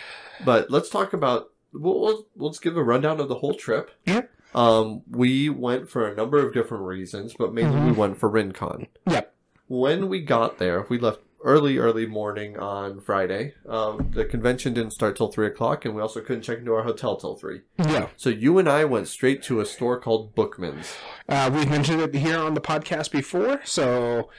But let's talk about. We'll, we'll, we'll just give a rundown of the whole trip. Yeah. Um, we went for a number of different reasons, but mainly we Mhm. went for RinCon. Yep. When we got there, we left early, early morning on Friday. Um, the convention didn't start till three o'clock, and we also couldn't check into our hotel till three. Yeah. So you and I went straight to a store called Bookman's. Uh, we've mentioned it here on the podcast before, so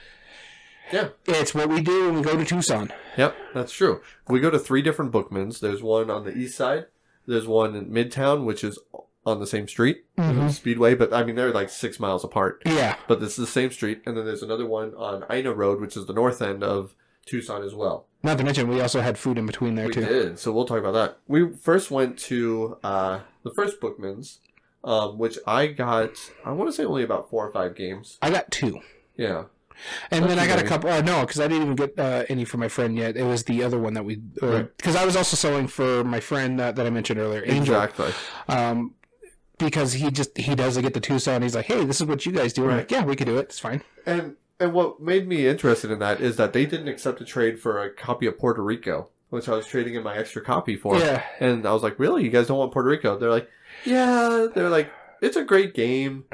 Yeah. it's what we do when we go to Tucson. Yep, that's true. We go to three different Bookmans. There's one on the east side. There's one in Midtown, which is on the same street, Mhm. Speedway, but I mean they're like six miles apart. Yeah. But this is the same street, and then there's another one on Ina Road, which is the north end of Tucson as well. Not to mention, we also had food in between there We too. did, so we'll talk about that. We first went to uh, the first Bookman's, um, which I got. I want to say only about four or five games. I got two, Yeah, and Not then I got a couple. Uh, no, because I didn't even get uh, any for my friend yet. It was the other one that we Right. because I was also selling for my friend uh, that I mentioned earlier, Angel. exactly. Um, because he just he doesn't get to Tucson. He's like, hey, this is what you guys do. I'm Right. like, yeah, we could do it. It's fine. And and what made me interested in that is that they didn't accept a trade for a copy of Puerto Rico, which I was trading in my extra copy for. Yeah. And I was like, really? You guys don't want Puerto Rico? They're like, yeah. They're like, it's a great game,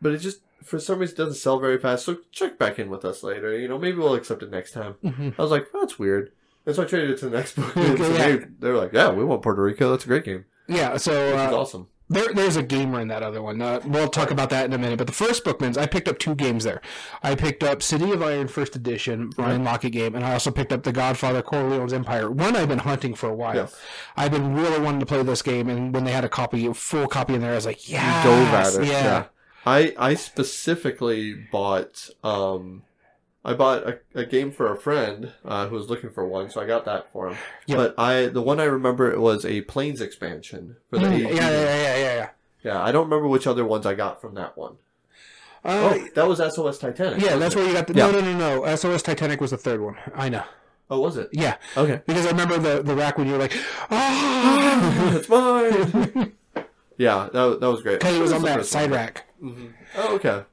but it just for some reason doesn't sell very fast. So check back in with us later. You know, maybe we'll accept it next time. hmm I was like, that's weird. And so I traded it to the next book. Okay, so yeah. they, they were like, yeah, we want Puerto Rico. That's a great game. Yeah. So uh, awesome. There, there's a gamer in that other one. Uh, we'll talk about that in a minute. But the first Bookman's, I picked up two games there. I picked up City of Iron First Edition, Ryan Laukat game, and I also picked up The Godfather Corleone's Empire. One I've been hunting for a while. Yes. I've been really wanting to play this game, and when they had a copy, a full copy in there, I was like, yeah, dove at it. yeah. Yeah. I I specifically bought um I bought a, a game for a friend uh, who was looking for one, so I got that for him. Yep. But I the one I remember it was a planes expansion for the Mm, yeah, yeah, yeah, yeah, yeah. Yeah, I don't remember which other ones I got from that one. Uh, Oh, that was SOS Titanic. yeah, that's it? where you got the. Yeah. No, no, no, no. SOS Titanic was the third one. I know. Oh, was it? Yeah, Okay. because I remember the the rack when you were like, ah, it's mine. yeah, that, that was great. because it was on that side one. rack. Mhm. Oh, okay.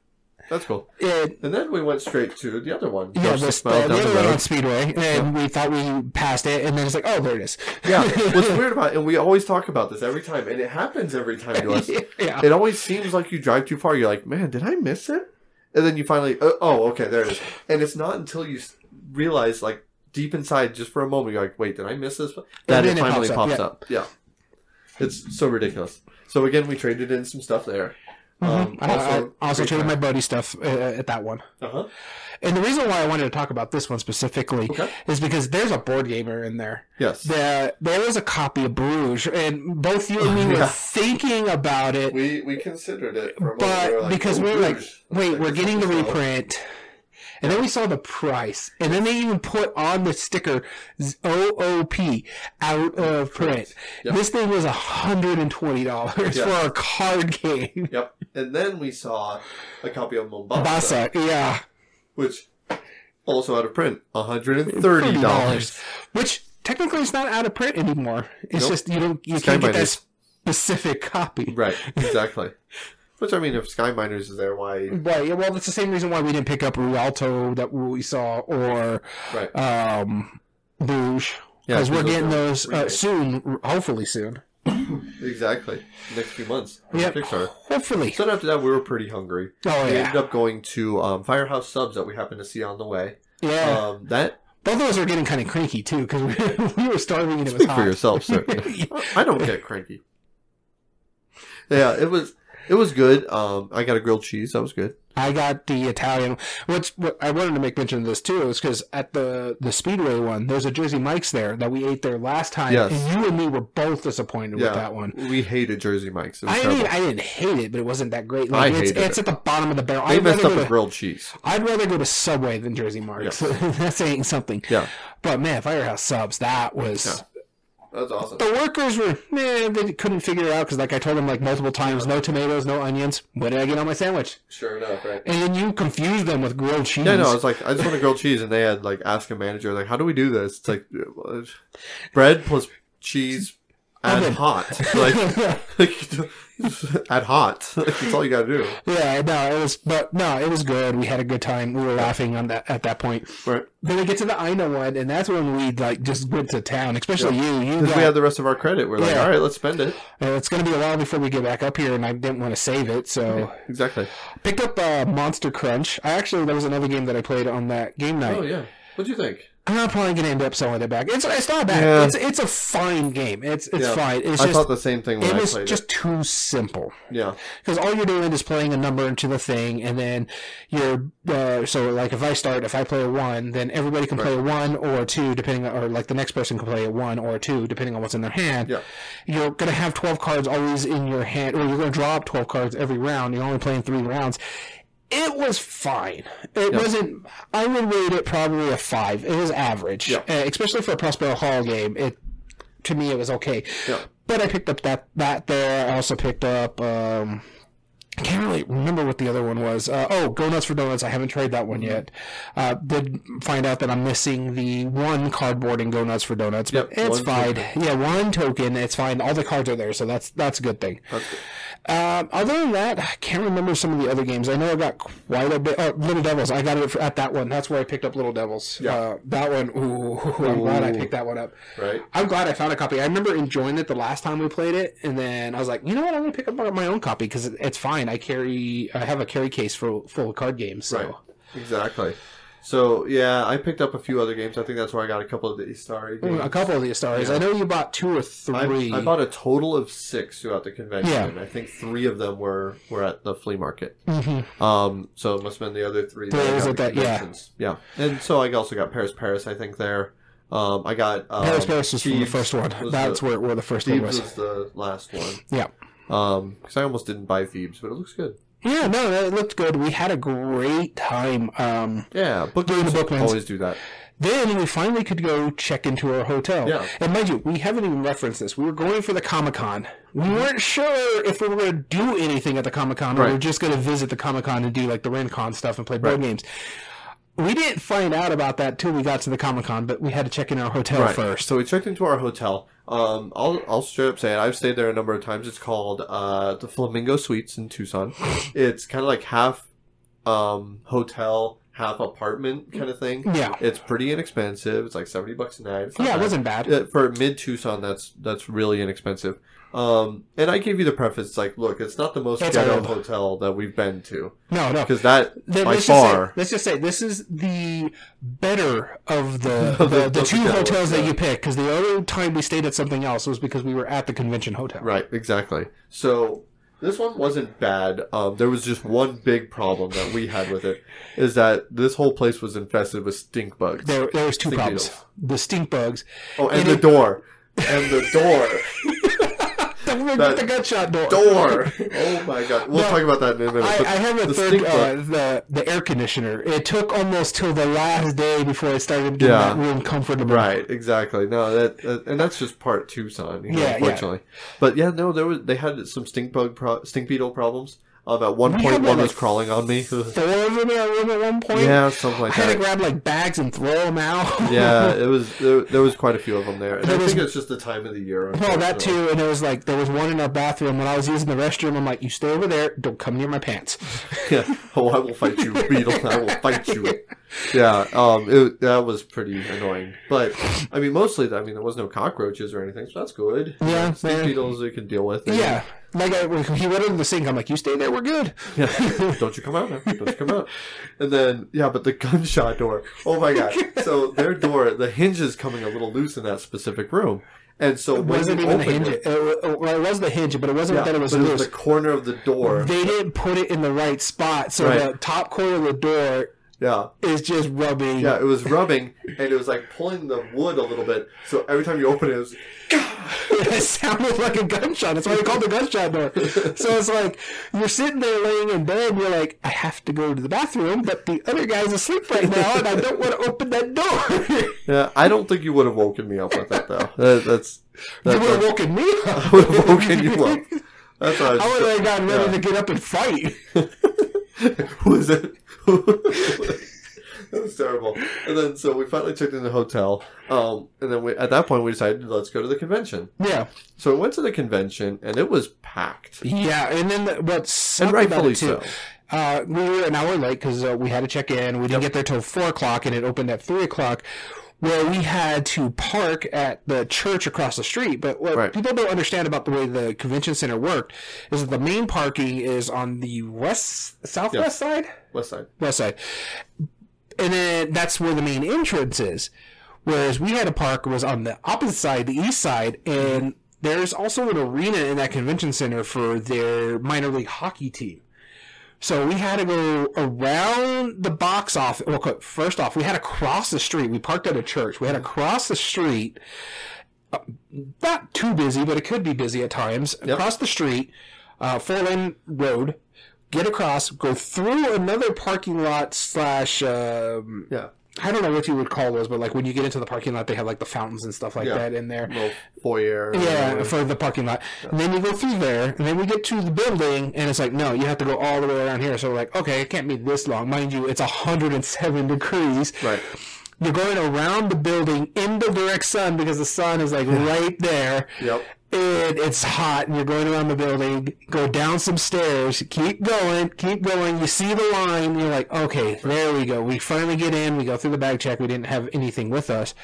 That's cool. It, And then we went straight to the other one. yeah, this, the, the other one on Speedway, and we thought we passed it, and then it's like, oh, there it is. Yeah, what's weird about and we always talk about this every time, and it happens every time to us. yeah. It always seems like you drive too far. You're like, man, did I miss it? And then you finally, oh, oh, okay, there it is. And it's not until you realize, like, deep inside, just for a moment, you're like, wait, did I miss this? That then it it finally pops pops, up, up. Yeah. It's so ridiculous. So again, we traded in some stuff there. Um, I, I also traded my buddy stuff uh, at that one. Uh-huh. And the reason why I wanted to talk about this one specifically Okay. is because there's a board gamer in there. Yes. There, there was a copy of Bruges, and both you and me were thinking about it, We we considered it for a moment. but We like, because "Oh, we were like, wait, we're getting the is reprint. And then we saw the price. And then they even put on the sticker OOP out of print. Yep. This thing was $120 Yeah. for a card game. Yep. And then we saw a copy of Mombasa, Bassa, yeah. which also out of print, $130. $30. Which technically is not out of print anymore. It's Nope. just you don't you Sky can't get that specific copy. Right, exactly. Which I mean, if Sky Miners is there, why? Right. yeah, Well, that's the same reason why we didn't pick up Rialto that we saw or Right. um, Bruges Yeah, because we're because getting those those uh, soon, hopefully soon. Exactly. Next few months. Yep. Kickstarter. Hopefully. So after that, we were pretty hungry. Oh We yeah. ended up going to um, Firehouse Subs that we happened to see on the way. Yeah. Um, that Both of us are getting kind of cranky too because we, we were starving and it was speak hot. for yourself, sir. I don't get cranky. Yeah, it was it was good. Um, I got a grilled cheese. That was good. I got the Italian. What's what I wanted to make mention of this too is because at the the Speedway one, there's a Jersey Mike's there that we ate there last time, Yes. and you and me were both disappointed Yeah, with that one. We hated Jersey Mike's. I terrible. mean, I didn't hate it, but it wasn't that great. I Like, it's, hated it's it. at the bottom of the barrel. they I'd messed rather up go the to- grilled cheese. I'd rather go to Subway than Jersey Marks. That's saying something. Yeah, But man, Firehouse Subs, that was. Yeah. That's awesome. The workers were, man, they couldn't figure it out because, like I told them, like multiple times, no tomatoes, no onions. What did I get on my sandwich? Sure enough, right? And then you confuse them with grilled cheese. Yeah, no, I was like, I just want a grilled cheese, and they had like ask a manager like, how do we do this? It's like bread plus cheese and Oven. hot, like, like add hot. Like, that's all you got to do. Yeah, no, it was, but no, it was good. We had a good time. We were laughing on that at that point. Right? Then we get to the Ina one, and that's when we like just went to town. Especially you, you Because got. we had the rest of our credit. We're like, Yeah. all right, let's spend it. uh, it's going to be a while before we get back up here, and I didn't want to save it, so Exactly. picked up uh, Monster Crunch. I actually there was another game that I played on that game night. Oh yeah. What'd you think? I'm probably going to end up selling it back. It's it's not bad. Yeah. It's it's a fine game. It's it's Yeah. fine. It's I just thought the same thing when it I was just too simple. Yeah. because all you're doing is playing a number into the thing, and then you're uh, so like if I start, if I play a one, then everybody can play a one or a two, depending on, or like the next person can play a one or a two, depending on what's in their hand. Yeah. You're gonna have twelve cards always in your hand, or you're gonna draw up twelve cards every round. You're only playing three rounds. It was fine. It wasn't. I would rate it probably a five. It was average, Yeah. uh, especially for a Prospero Hall game. It to me it was okay. Yeah. But I picked up that that there. I also picked up. Um, I can't really remember what the other one was. Uh, oh, Go Nuts for Donuts. I haven't tried that Mm-hmm. one yet. Uh, did find out that I'm missing the one cardboard in Go Nuts for Donuts, but Yep, it's fine. Yeah, one token. It's fine. All the cards are there, so that's that's a good thing. That's good. Um, other than that, I can't remember some of the other games. I know I got quite a bit. Oh, Little Devils. I got it at that one. That's where I picked up Little Devils. Yeah. Uh, that one. Ooh, I'm glad I picked that one up. Right. I'm glad I found a copy. I remember enjoying it the last time we played it, and then I was like, you know what? I'm gonna pick up my own copy because it's fine. I carry, I have a carry case for, full of card games. So Right. Exactly. So yeah, I picked up a few other games. I think that's where I got a couple of the Istari games. A couple of the stars. Yeah. I know you bought two or three. I bought a total of six throughout the convention. Yeah. and I think three of them were were at the flea market. Mhm. Um, so it must have been the other three. I was at that- yeah. yeah. And so I also got Paris, Paris. I think there. Um, I got um, Paris Paris was from the first one. That's the, where, where the first one was. was the last one. Yeah. Um, because I almost didn't buy Thebes, but it looks good. Yeah, no, it looked good. We had a great time. Um, Yeah, Doing the bookmans always do that. then we finally could go check into our hotel. Yeah. And mind you, we haven't even referenced this. We were going for the Comic Con. We weren't sure if we were going to do anything at the Comic Con or we Right. were just going to visit the Comic Con and do like the RinCon stuff and play board Right. games. We didn't find out about that till we got to the Comic Con, but we had to check in our hotel first. So we checked into our hotel. Um, I'll I'll straight up say it. I've stayed there a number of times. It's called uh, the Flamingo Suites in Tucson. It's kind of like half um, hotel, half apartment kind of thing. Yeah. It's pretty inexpensive. It's like seventy bucks a night. Yeah, it wasn't bad. Uh, for mid Tucson. That's that's really inexpensive. Um, and I gave you the preface. Like, look, it's not the most ghetto hotel that we've been to No, no. because that Then by let's just say- far. let's just say this is the better of the the- the, the two the hotels that you picked. Because the other time we stayed at something else was because we were at the convention hotel. Right, exactly. So this one wasn't bad. Um, there was just one big problem that we had with it, is that this whole place was infested with stink bugs. There, there was two Stink problems: beetles. the stink bugs, oh, and, and the it- door, and the door, the, That the gunshot door. door. Oh my god, we'll No, talk about that in a minute. I, I have a the third, uh, the the air conditioner. It took almost till the last day before I started getting Yeah. that room comfortable. Right, exactly. No, that, that and that's just part Tucson, you know, Yeah, yeah. unfortunately. But yeah, no, there was they had some stink bug, pro- stink beetle problems. Um, at one We one like, was crawling on me. Four of them in our room at one point. yeah, something like I like had to grab like bags and throw them out. Yeah, it was there, there was quite a few of them there, and There I was- think it's just the time of the year. Well, that too, and it was like there was one in our bathroom when I was using the restroom. I'm like, "You stay over there. Don't come near my pants." Yeah. Oh, I will fight you, Beetle. I will fight you. Yeah. Um. It, that was pretty annoying, but I mean, mostly, I mean, there was no cockroaches or anything, so that's good. Yeah, yeah. beetles you can deal with. Yeah, like I, he went into the sink. I'm like, "You stay there. We're good." Yeah. Don't you come out now. Don't you come out. And then, yeah, but the gunshot door. Oh my god. So their door, the hinge is coming a little loose in that specific room. And so It when wasn't you even the hinge. it, It, it- well, it was the hinge, but it wasn't yeah, that it was but it loose. was the corner of the door. They didn't put it in the right spot, so Right. the top corner of the door Yeah. It's just rubbing. Yeah, it was rubbing and it was like pulling the wood a little bit. So every time you open it, it was it sounded like a gunshot. That's why they called the gunshot door. So it's like you're sitting there laying in bed, and you're like, I have to go to the bathroom, but the other guy's asleep right now, and I don't want to open that door. Yeah, I don't think you would have woken me up with that though. That, that's that, you would have woken me up. I would have woken you up. That's what I was. I would have gotten ready yeah. to get up and fight. Who is it? that was terrible. And then so we finally checked in the hotel. Um, and then we, at that point we decided let's go to the convention. Yeah, So we went to the convention and it was packed, yeah. And then the, what sucked and rightfully too, so. Uh, we were an hour late because uh, we had to check in. We didn't get there till four o'clock, and it opened at three o'clock. Where we had to park at the church across the street. But what Right. people don't understand about the way the convention center worked is that the main parking is on the west, southwest side, West side. west side, and then that's where the main entrance is. Whereas we had to park was on the opposite side, the east side, and there's also an arena in that convention center for their minor league hockey team. So we had to go around the box office. Well, first off, we had to cross the street. We parked at a church. We had to cross the street. Uh, not too busy, but it could be busy at times. Across the street, uh, four lane road. Get across, go through another parking lot slash. Um, Yeah. I don't know what you would call those, but like when you get into the parking lot, they have like the fountains and stuff like Yeah. that in there. Little foyer. Yeah, for the parking lot. And then you go through there, and then we get to the building, and it's like, no, you have to go all the way around here. So we're like, okay, it can't be this long. Mind you, it's 107 degrees. Right. You're going around the building in the direct sun because the sun is like right there. Yep. And it's hot, and you're going around the building. Go down some stairs. Keep going. Keep going. You see the line. You're like, okay, there we go. We finally get in. We go through the bag check. We didn't have anything with us.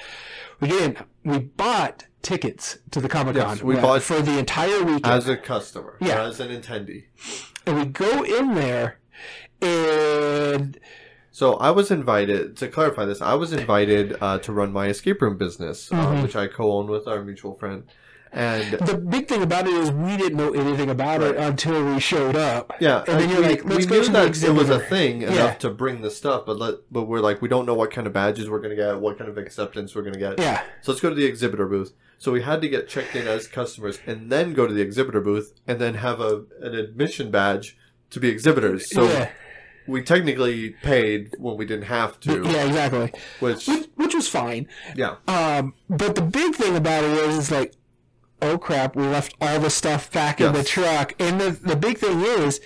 We get in. We bought tickets to the Comic Con. Yes, we bought- for the entire weekend, As a customer. Yeah. As an attendee. and we go in there, and So I was invited to clarify this. I was invited uh, to run my escape room business, uh, Mhm. which I co-own with our mutual friend, and The big thing about it is we didn't know anything about it until we showed up. yeah, And then you're we, like, let's we go knew to the it was a thing enough Yeah. to bring the stuff, but let, but we're like, we don't know what kind of badges we're gonna get, what kind of acceptance we're gonna get. Yeah. So let's go to the exhibitor booth. So we had to get checked in as customers and then go to the exhibitor booth and then have a an admission badge to be exhibitors. So yeah. we technically paid when we didn't have to, Yeah, exactly. which Which, which was fine. yeah, Um, but the big thing about it is, is like, oh crap, we left all the stuff back in the truck. And the, the big thing is,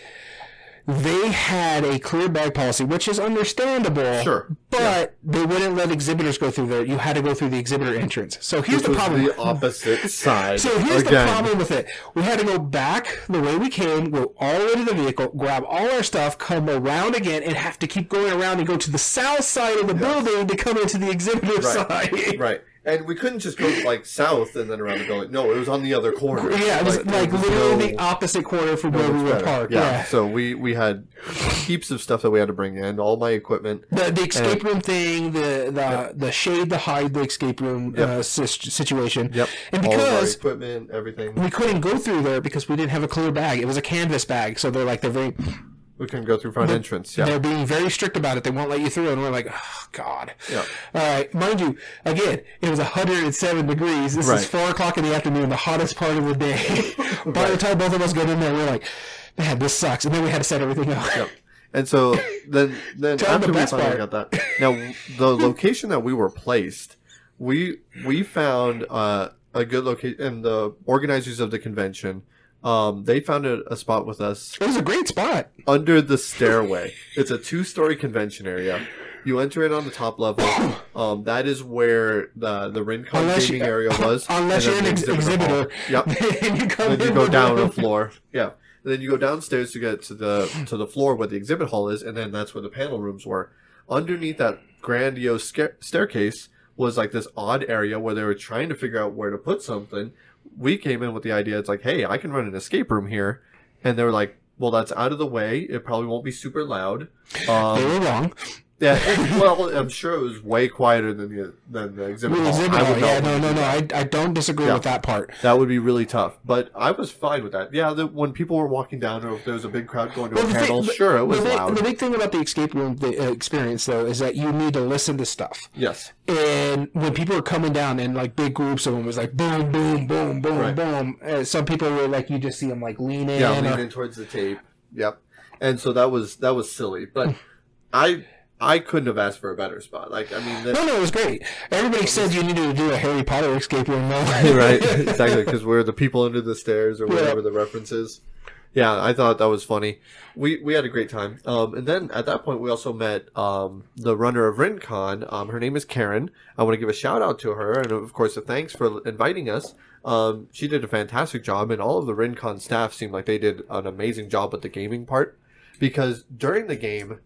they had a clear bag policy, which is understandable. Sure. But they wouldn't let exhibitors go through there. You had to go through the exhibitor entrance. So here's which the problem. the opposite side. So here's again. the problem with it. We had to go back the way we came, go all the way to the vehicle, grab all our stuff, come around again, and have to keep going around and go to the south side of the building to come into the exhibitor Right. side. Right. And we couldn't just go like south and then around the building. No, it was on the other corner. Yeah, it was like, literally no- the opposite corner from no where we were better. parked. Yeah. Yeah. So we we had heaps of stuff that we had to bring in, all my equipment. The, the escape room thing, the the the shade to hide the escape room Yep. uh, situation. Yep. And all of our because equipment, everything. we couldn't go through there because we didn't have a clear bag. It was a canvas bag, so they're like they're very We couldn't go through front entrance. Yeah. they're being very strict about it. They won't let you through, and we're like, oh god. Yeah. All right, mind you, again, it was 107 degrees. This Right. is four o'clock in the afternoon, the hottest part of the day. By the Right. time both of us got in there, we're like, man, this sucks. And then we had to set everything up. Yep. And so then then 'em the after we finally part. got that. Now the location that we were placed, we we found uh, a good location and the organizers of the convention um, they found a, a spot with us It was a great spot. under the stairway. It's a two-story convention area. You enter in on the top level. Um, that is where the the Rincon Unless you- area was. Unless you're an ex- exhibitor. hall. Yep. and you come then you go down the- a floor. Yeah. And then you go downstairs to get to the to the floor where the exhibit hall is, and then that's where the panel rooms were. Underneath that grandiose sca- staircase was like this odd area where they were trying to figure out where to put something. We came in with the idea, it's like, hey, I can run an escape room here, and they were like, well, that's out of the way. It probably won't be super loud. They Um, were wrong. Yeah, it- well, I'm sure it was way quieter than the than the exhibit The hall. exhibit I hall, would yeah, no, no, do no. that. I, I don't disagree Yeah. with that part. That would be really tough, but I was fine with that. Yeah, the, when people were walking down, or if there was a big crowd going to Well, a the panel, thing- sure, it was the, big- loud. the big thing about the escape room the, uh, experience, though, is that you need to listen to stuff. yes, And when people are coming down in like big groups of them, it was like boom, boom, boom, boom, Right. boom. Uh, some people were like, you just see them like lean in. yeah, or- leaning towards the tape. Yep, and so that was that was silly, but I I couldn't have asked for a better spot. Like, I mean, No, no, it was great. Everybody said you needed to do a Harry Potter escape room, though. right, exactly, because we're the people under the stairs or Yeah. whatever the reference is. Yeah, I thought that was funny. We we had a great time. Um, and then at that point, we also met um, the runner of RinCon. Um, her name is Karen. I want to give a shout out to her, and of course, a thanks for inviting us. Um, she did a fantastic job, and all of the RinCon staff seemed like they did an amazing job with the gaming part. Because during the game,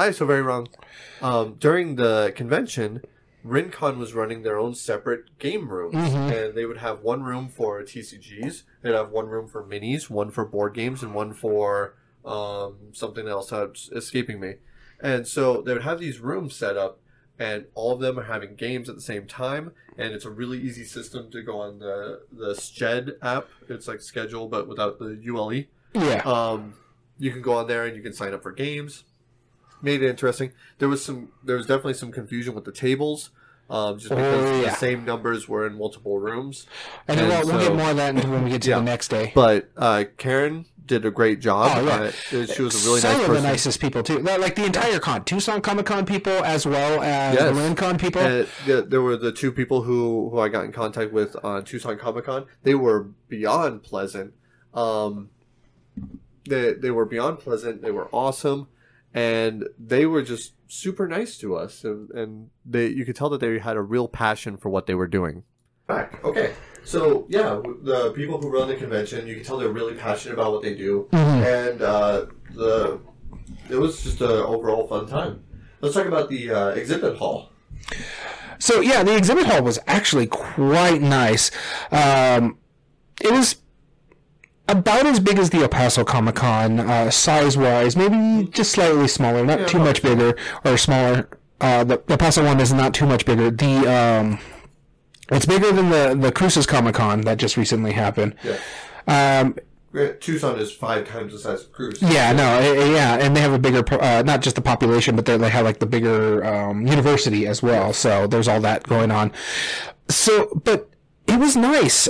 hi, so very wrong. Um, during the convention, RinCon was running their own separate game rooms, Mhm. and they would have one room for TCGs. They'd have one room for minis, one for board games, and one for um, something else that's escaping me. And so they would have these rooms set up, and all of them are having games at the same time. And it's a really easy system to go on the the Sched app. It's like schedule, but without the ULE. yeah. Um, you can go on there and you can sign up for games. Made it interesting. There was some. There was definitely some confusion with the tables, um, just because Oh, yeah. the same numbers were in multiple rooms. and and we'll, we'll get more of that when we get to Yeah. the next day. But uh, Karen did a great job. Oh, yeah. She was a really Some nice of the nicest people too. Like the entire con, Tucson Comic Con people, as well as Yes. the RinCon people. And the, there were the two people who, who I got in contact with on Tucson Comic Con. They were beyond pleasant. Um, they, they were beyond pleasant. They were awesome. And they were just super nice to us. And, and they, you could tell that they had a real passion for what they were doing. Back. Okay. So, yeah, the people who run the convention, you can tell they're really passionate about what they do. Mhm. And uh, the it was just an overall fun time. Let's talk about the uh, exhibit hall. So yeah, the exhibit hall was actually quite nice. Um, it was. About as big as the El Paso Comic Con, uh, size wise, maybe just slightly smaller, not Yeah, too much bigger or smaller. Uh, the El Paso one is not too much bigger. The um, it's bigger than the the Cruces Comic Con that just recently happened. Yeah. Um, Tucson is five times the size of Cruz. yeah, no, eh, eh, yeah, and they have a bigger, uh, not just the population, but they they have like the bigger um, university as well. So there's all that going on. So, but it was nice.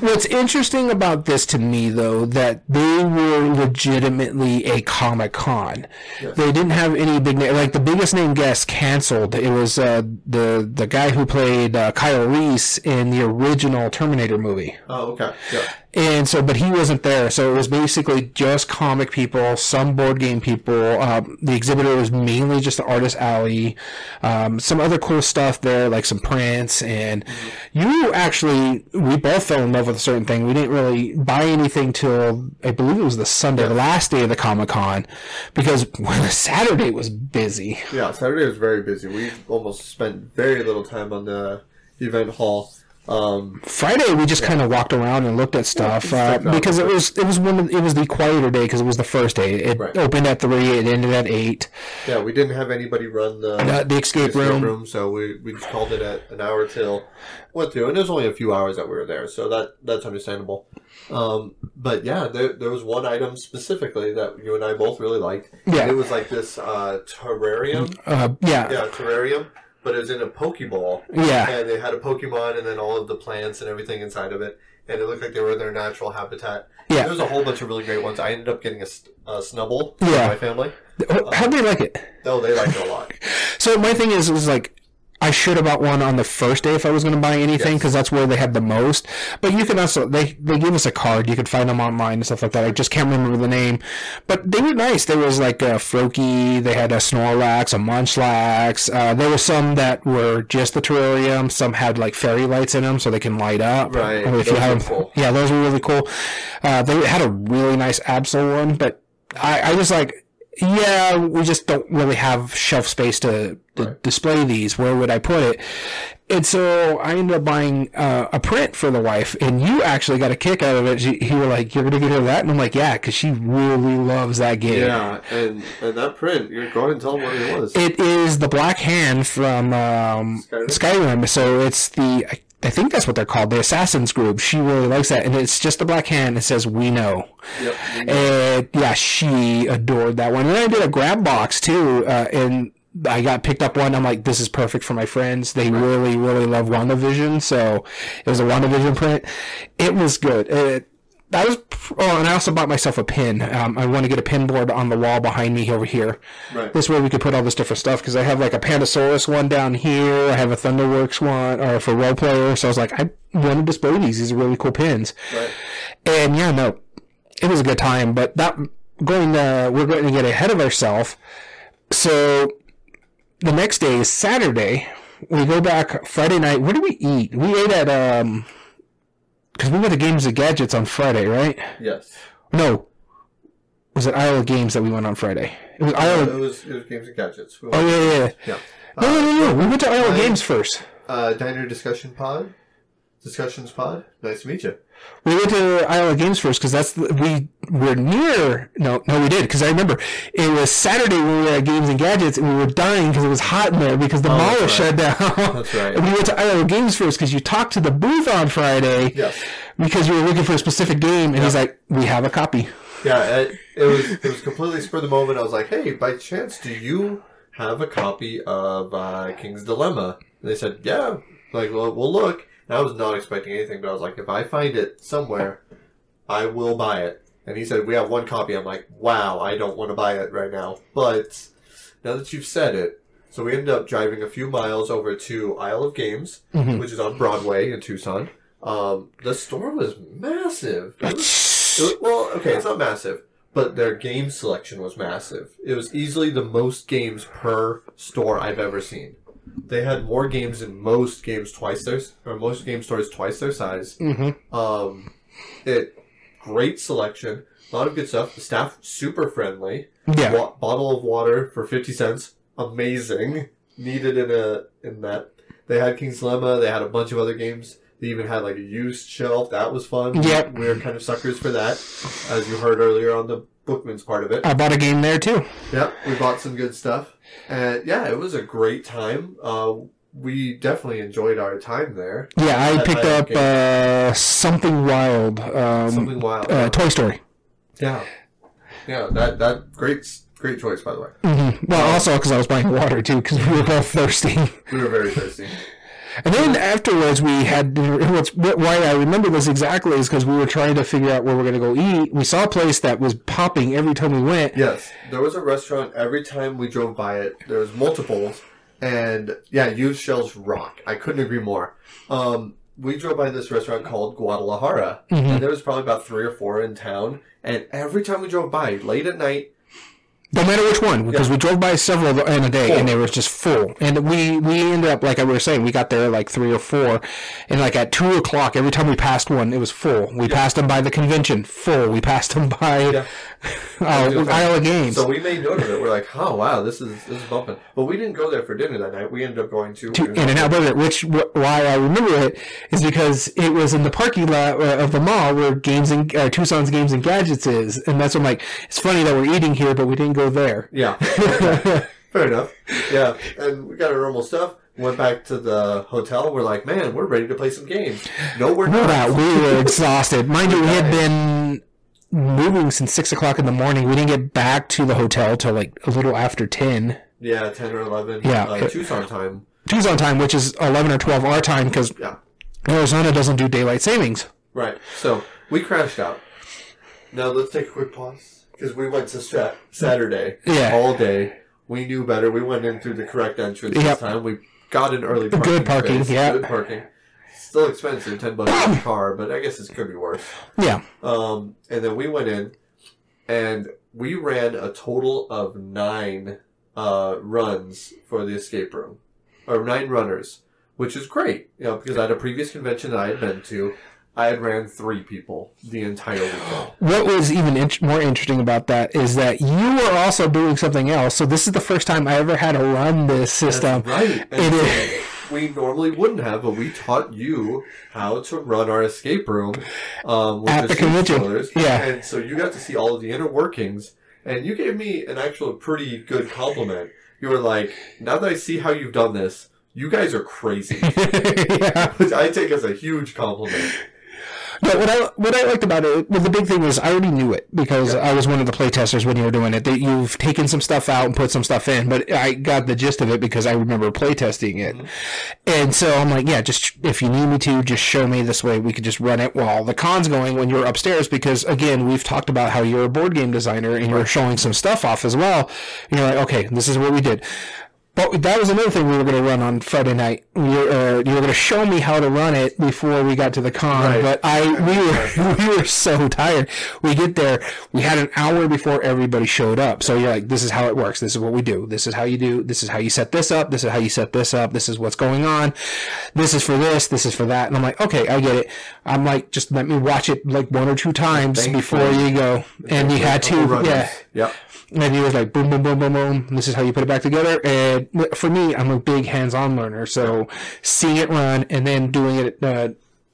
What's interesting about this to me, though, that they were legitimately a Comic Con. They didn't have any big name, like the biggest name guest canceled. It was uh, the the guy who played uh, Kyle Reese in the original Terminator movie. Oh, okay. Yeah. And so, but he wasn't there. So it was basically just comic people, some board game people. Um, the exhibitor was mainly just the artist alley, um, some other cool stuff there, like some prints. And you actually, we both fell in love with a certain thing. We didn't really buy anything till I believe it was the Sunday, the last day of the Comic Con, because Saturday was busy. Yeah, Saturday was very busy. We almost spent very little time on the event hall. Um, Friday we just kind of walked around and looked at stuff just uh, because it was it was one of, it was the quieter day because it was the first day. It Right. opened at three, it ended at eight. yeah, we didn't have anybody run the, Uh, the escape room. so we, we just called it at an hour till went through, and it was only a few hours that we were there, so that that's understandable. Um, but yeah, there, there was one item specifically that you and I both really liked. Yeah. And it was like this uh, terrarium. Uh, yeah, Yeah, terrarium, but it was in a Pokeball. Yeah. And they had a Pokemon and then all of the plants and everything inside of it. And it looked like they were in their natural habitat. Yeah. There was a whole bunch of really great ones. I ended up getting a, a Snubbull for Yeah. my family. How do you like it? No, they liked it a lot. So my thing is, it was like, I should have bought one on the first day if I was going to buy anything Yes. because that's where they had the most. But you can also they they gave us a card. You could find them online and stuff like that. I just can't remember the name, but they were nice. There was like a Froakie. They had a Snorlax, a Munchlax. Uh, there were some that were just the terrarium. Some had like fairy lights in them so they can light up. Right. If you Those have are cool. yeah, those were really cool. Uh, they had a really nice Absol one, but I, I just like, yeah, we just don't really have shelf space to, to Right. display these. Where would I put it? And so I ended up buying uh, a print for the wife, and you actually got a kick out of it. You, you were like, "You're gonna get her that," and I'm like, "Yeah," because she really loves that game. Yeah, and, and that print, you're going to tell them what it was. It is the Black Hand from um, Skyrim? Skyrim. So it's the I, I think that's what they're called, the Assassins Group. She really likes that, and it's just a black hand. It says "We know." yep. And yeah, she adored that one. And I did a grab box too, uh, and I got picked up one. I'm like, this is perfect for my friends. They really, really love WandaVision, so it was a WandaVision print. It was good. It, that was. Oh, and I also bought myself a pin. Um, I want to get a pin board on the wall behind me over here. Right. This way we could put all this different stuff because I have like a Pandasaurus one down here. I have a Thunderworks one, or for Roll Player. So I was like, I want to display these. These are really cool pins. Right. And yeah, no, it was a good time. But that going, uh, we're going to get ahead of ourselves. So the next day is Saturday. We go back Friday night. what did we eat? We ate at um, because we went to Games and Gadgets on Friday, right? Yes. No, was it Isle of Games that we went on Friday? It was Isle. it, Of, was, it was Games and Gadgets. We oh yeah, yeah. yeah. No, no, no, no. We went to Isle of Games first. Uh, Diner Discussion Pod. Discussions Pod. Nice to meet you. We went to Isle of Games first because that's we were near. No, no, we did because I remember it was Saturday when we were at Games and Gadgets and we were dying because it was hot in there because the mall that's was shut down. That's right. and we went to Isle of Games first because you talked to the booth on Friday. Yes. Because you were looking for a specific game, and he's like, "We have a copy." Yeah, it, it was it was completely spur of the moment. I was like, "Hey, by chance, do you have a copy of uh, King's Dilemma?" And they said, "Yeah." Like, well, we'll look. And I was not expecting anything, but I was like, "If I find it somewhere, I will buy it." And he said, "We have one copy." I'm like, "Wow, I don't want to buy it right now." But now that you've said it, so we ended up driving a few miles over to Isle of Games, Mhm. which is on Broadway in Tucson. Um, the store was massive. It was it was- well, okay, it's not massive, but their game selection was massive. It was easily the most games per store I've ever seen. They had more games than most games twice their or most game stores twice their size. Mm-hmm. Um, it great selection, a lot of good stuff. The staff super friendly. Yeah. Wa- bottle of water for fifty cents, amazing. Needed in a in that. They had King's Dilemma. They had a bunch of other games. They even had like a used shelf. That was fun. Yep. We were kind of suckers for that, as you heard earlier on the Bookman's part of it. I bought a game there too. Yep, we bought some good stuff, and yeah, it was a great time. Uh, we definitely enjoyed our time there. Yeah, I I- picked I- up uh, something wild. Um, Something wild. uh, Toy Story. yeah, yeah. That that great great choice by the way. hmm Well, also because I was buying water too, because we were both thirsty. We were very thirsty. And then afterwards, we had what's why I remember this exactly is because we were trying to figure out where we're going to go eat. We saw a place that was popping every time we went. Yes, there was a restaurant every time we drove by it. There was multiples, and yeah, used shells rock. I couldn't agree more. Um, we drove by this restaurant called Guadalajara, and there was probably about three or four in town. And every time we drove by, late at night, No matter which one, because we drove by several in a day, Full. and they were just full. And we we ended up like I was saying, we got there like three or four, and like at two o'clock, every time we passed one, it was full. We passed them by the convention, full. We passed them by Yeah. uh, Isle of Games. so we made note of it. We're like, oh wow, this is this is bumping. But we didn't go there for dinner that night. We ended up going to, to In and Out Burger, which why I remember it is because it was in the parking lot uh, of the mall where Games and uh, Tucson's Games and Gadgets is, and that's what I'm like it's funny that we're eating here, but we didn't go there. Yeah. Fair enough. Yeah. And we got our normal stuff. Went back to the hotel. We're like, man, we're ready to play some games. No, we're not. We were exhausted. Mind you, we had been moving since six o'clock in the morning. We didn't get back to the hotel till like a little after ten. Yeah, 10 or 11. Yeah. Uh, Tucson time. Tucson time, which is eleven or twelve our time, because Yeah. Arizona doesn't do daylight savings. Right. So we crashed out. Now let's take a quick pause. Because we went to Sat- Saturday Yeah. all day. We knew better. We went in through the correct entrance Yep. this time. We got an early parking. Good parking, yeah. Good parking. Still expensive, 10 bucks a car, but I guess it could be worse. Yeah, Um, and then we went in, and we ran a total of nine uh, runs for the escape room, or nine runners, which is great. You know, because at a previous convention that I had been to, I had ran three people the entire weekend. What was even int- more interesting about that is that you were also doing something else. So this is the first time I ever had to run this system. right? And It is. we normally wouldn't have, but we taught you how to run our escape room um, with At the Super convention. Yeah. and so you got to see all of the inner workings, and you gave me an actual pretty good compliment. You were like, "Now that I see how you've done this, you guys are crazy," yeah. which I take as a huge compliment. But what I what I liked about it, well, the big thing was I already knew it because I was one of the playtesters when you were doing it. That you've taken some stuff out and put some stuff in, but I got the gist of it because I remember playtesting it. Mm-hmm. And so I'm like, yeah, just if you need me to, just show me this way. We could just run it while the con's going when you're upstairs. Because again, we've talked about how you're a board game designer and you're showing some stuff off as well. And you're like, okay, this is what we did. But that was another thing we were going to run on Friday night. We were, uh, you were going to show me how to run it before we got to the con. Right. But I we were we were so tired. We get there. We had an hour before everybody showed up. So you're like, this is how it works. This is what we do. This is how you do. This is how you set this up. This is how you set this up. This is what's going on. This is for this. This is for that. And I'm like, okay, I get it. I'm like, just let me watch it like one or two times Thankfully. before you go. And you had to, yeah. Yep. And he was like, boom, boom, boom, boom, boom. This is how you put it back together. And for me, I'm a big hands-on learner, so seeing it run and then doing it uh,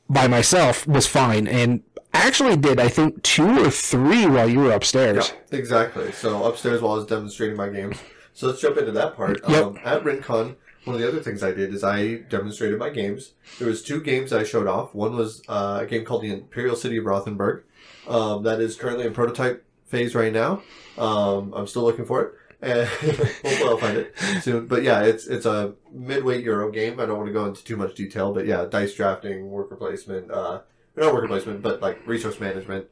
by myself was fine. And actually did I think two or three while you were upstairs. Yeah, exactly. So upstairs while I was demonstrating my games. So let's jump into that part. Yep. Um, at RinCon, one of the other things I did is I demonstrated my games. There was two games I showed off. One was uh, a game called the Imperial City of Rothenburg. Um, that is currently in prototype phase right now. Um, I'm still looking for it. And hopefully I'll find it soon. But yeah, it's it's a midweight Euro game. I don't want to go into too much detail, but yeah, dice drafting, worker placement, uh, not worker placement, but like resource management,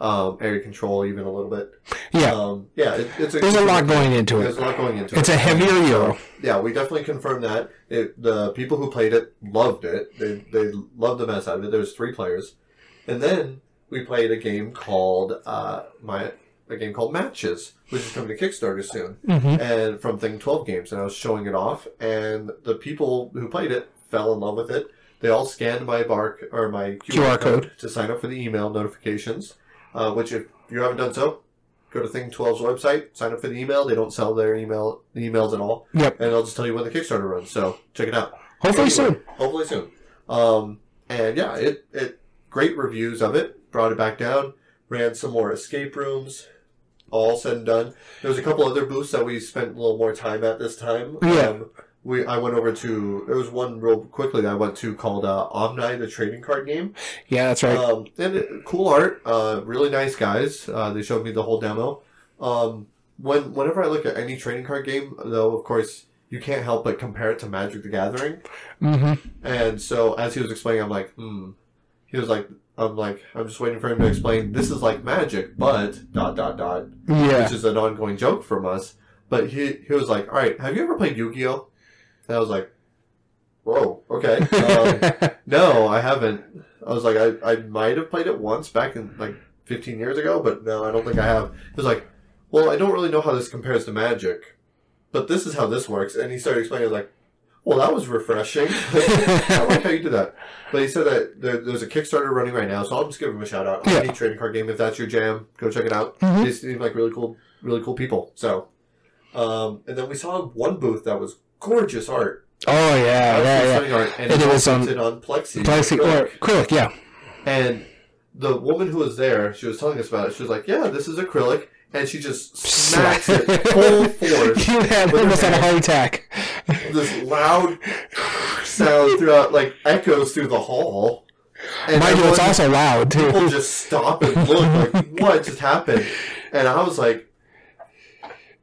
um, area control, even a little bit. Yeah, Um, yeah, it, it's a, there's a lot going into There's it. a lot going into It's it. a heavier So, Euro. yeah, we definitely confirmed that. It, the people who played it loved it. They they loved the mess out of it. There was three players, and then we played a game called uh, my a game called Matches, which is coming to Kickstarter soon, hmm and from Thing Twelve Games. And I was showing it off, and the people who played it fell in love with it. They all scanned my bark or my QR, QR code. to sign up for the email notifications. Uh, which, if you haven't done so, go to Thing 12's website, sign up for the email. They don't sell their email emails at all, Yep. and they'll just tell you when the Kickstarter runs. So check it out. Hopefully soon. Hopefully soon. Um, and yeah, it it great reviews of it. Brought it back down. Ran some more escape rooms. All said and done. There was a couple other booths that we spent a little more time at this time. Yeah. Um, we I went over to there was one real quickly that I went to called uh, Omni, the trading card game. Yeah, that's right. Um, and it, cool art, uh, really nice guys. Uh, they showed me the whole demo. Um, when whenever I look at any trading card game, though, of course, you can't help but compare it to Magic the Gathering. hmm And so as he was explaining, I'm like, hmm. He was like, I'm like, I'm just waiting for him to explain. This is like Magic, but dot dot dot, Yeah. which is an ongoing joke from us. But he he was like, all right, have you ever played Yu-Gi-Oh? And I was like, whoa, okay. Um, no, I haven't. I was like, I, I might have played it once back in like 15 years ago, but no, I don't think I have. He was like, well, I don't really know how this compares to Magic, but this is how this works. And he started explaining, I like, well, that was refreshing. I like how you did that. But he said that there, there's a Kickstarter running right now, so I'll just give him a shout out. Yeah. Any trading card game, if that's your jam, go check it out. Mhm. They seem like really cool, really cool people. So, um, and then we saw one booth that was gorgeous art. oh yeah, yeah, yeah. art, and, And it was, um, on plexi. Plastic or acrylic, yeah. And the woman who was there, she was telling us about it. She was like, "Yeah, this is acrylic," and she just smacks it full force. you had almost had a heart attack. This loud sound throughout, like echoes through the hall. And Mind you, it's also loud people just stop and look like, "What just happened?" And I was like,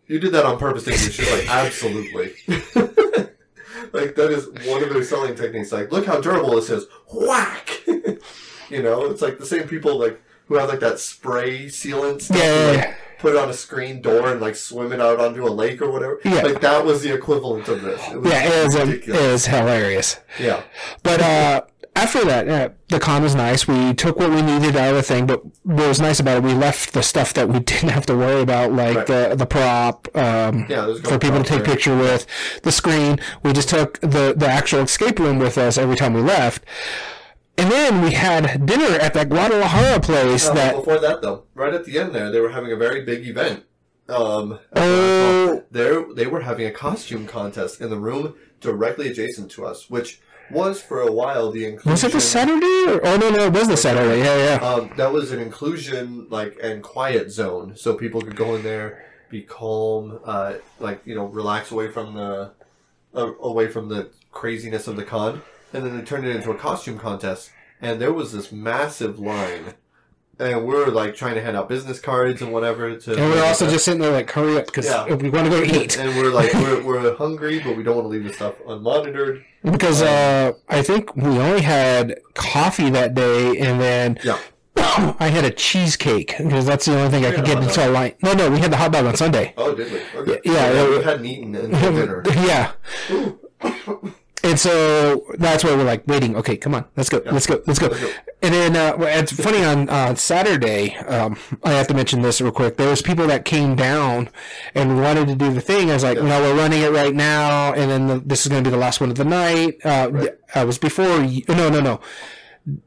"You did that on purpose, didn't you?" She's like, "Absolutely." like that is one of their selling techniques. Like, look how durable this is. Whack. you know, it's like the same people like who have like that spray sealant stuff. Yeah, like, yeah. Put it on a screen door and like swim it out onto a lake or whatever. Yeah. Like that was the equivalent of this. It was Yeah, it is, um, it is hilarious. Yeah. But uh, after that, uh, the con was nice. We took what we needed out of the thing, but what was nice about it, we left the stuff that we didn't have to worry about, like Right. the the prop, um, Yeah, a for people to take there. picture with, the screen. We just took the the actual escape room with us every time we left. And then we had dinner at that Guadalajara place Uh, that before that, though, right at the end there, they were having a very big event. Um, Oh. there they were having a costume contest in the room directly adjacent to us, which was for a while the inclusion. was it the Saturday or oh no no it was the Saturday yeah yeah Um, that was an inclusion like and quiet zone, so people could go in there, be calm, uh, like you know, relax away from the uh, away from the craziness of the con, and then they turned it into a costume contest, and there was this massive line, and we were like trying to hand out business cards and whatever to. and we we're also just sitting there like hurry up because Yeah. we want to go eat and we're like we're, we're hungry, but we don't want to leave the stuff unmonitored. because uh, I think we only had coffee that day and then Yeah, I had a cheesecake because that's the only thing I could get into a line. No, no, we had the hot dog on Sunday. oh, did we? Okay. Yeah, yeah, we hadn't eaten until dinner. yeah. And so that's why we're like waiting. Okay, come on, let's go, let's go, let's go. Let's go. And then uh, it's funny on uh, Saturday. Um, I have to mention this real quick. There was people that came down and wanted to do the thing. I was like, no, we're running it right now, and then the, this is going to be the last one of the night. Uh, I was before. You, no, no, no.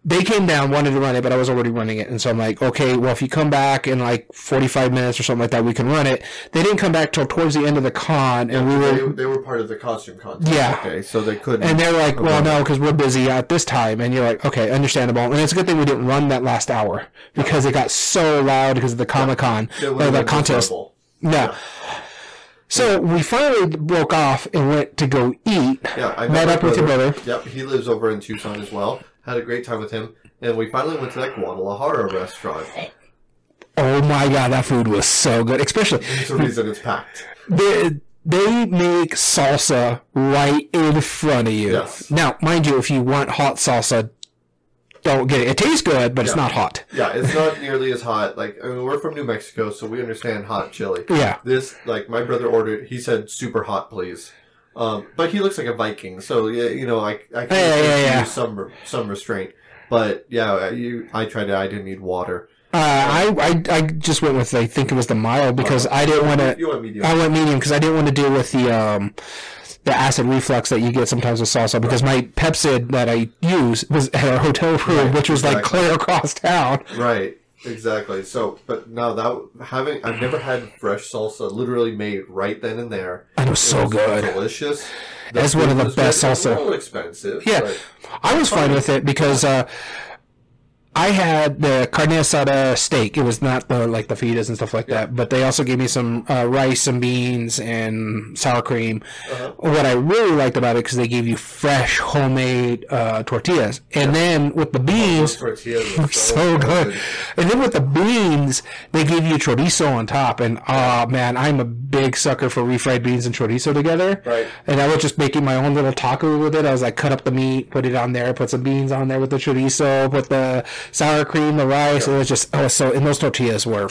They came down, wanted to run it, but I was already running it, and so I'm like, okay, well, if you come back in like 45 minutes or something like that, we can run it. They didn't come back till towards the end of the con, and we were They, they were part of the costume contest. Yeah. Okay, so they couldn't. and they're like, well, no, because we're busy at this time. And you're like, okay, understandable. And it's a good thing we didn't run that last hour because it got so loud because of the Comic Con, It or the contest. miserable. Yeah. So we finally broke off and went to go eat. Yeah, I Met my up with your brother. Yep, he lives over in Tucson as well. Had a great time with him, and we finally went to that Guadalajara restaurant. Oh my god, that food was so good. Especially It's the reason it's packed. they, they make salsa right in front of you. Yes. Now, mind you, if you want hot salsa, don't get it. It tastes good, but it's not hot. Yeah, it's not nearly as hot. Like I mean, we're from New Mexico, so we understand hot chili. Yeah. This, like, my brother ordered. He said super hot, please. Um, but he looks like a Viking, so yeah, you know, I I can Yeah, yeah, yeah. use some some restraint. But yeah, you, I tried it. I didn't need water. Uh, I, I I just went with I think it was the mild because I didn't want to. You want medium? I went medium because I didn't want to deal with the um the acid reflux that you get sometimes with salsa because my Pepcid that I use was at our hotel room, Right, which was like clear across town. Right, exactly. So, but no, that having I've never had fresh salsa literally made right then and there. And it was so was good. delicious. That's one of the best. It a little expensive. Yeah, I was fine with it because uh, I had the carne asada steak. It was not the like the fajitas and stuff like that, but they also gave me some uh, rice and beans and sour cream. Uh-huh. What I really liked about it because they gave you fresh homemade uh, tortillas, and then with the beans. Those tortillas were So good. And then with the beans, they gave you chorizo on top. And oh man, I'm a big sucker for refried beans and chorizo together. Right. And I was just making my own little taco with it. I was like, cut up the meat, put it on there, put some beans on there with the chorizo, put the sour cream, the rice. It was just oh so. And those tortillas were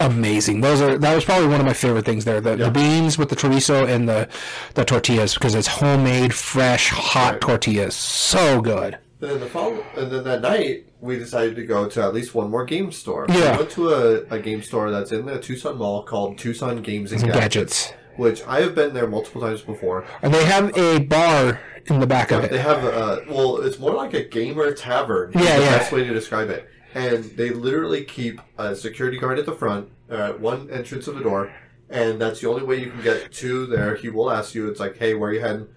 amazing. Those are that was probably one of my favorite things there. The, the beans with the chorizo and the the tortillas because it's homemade, fresh, hot Right. tortillas. So good. And then the follow, and then that night we decided to go to at least one more game store. Yeah. We went to a, a game store that's in the Tucson Mall called Tucson Games and Gadgets, Gadgets. Which I have been there multiple times before. And they have a bar in the back of it. They have a well, it's more like a gamer tavern. Yeah, the yeah. Best way to describe it. And they literally keep a security guard at the front, uh, at one entrance of the door, and that's the only way you can get to there. He will ask you, it's like, hey, where are you heading?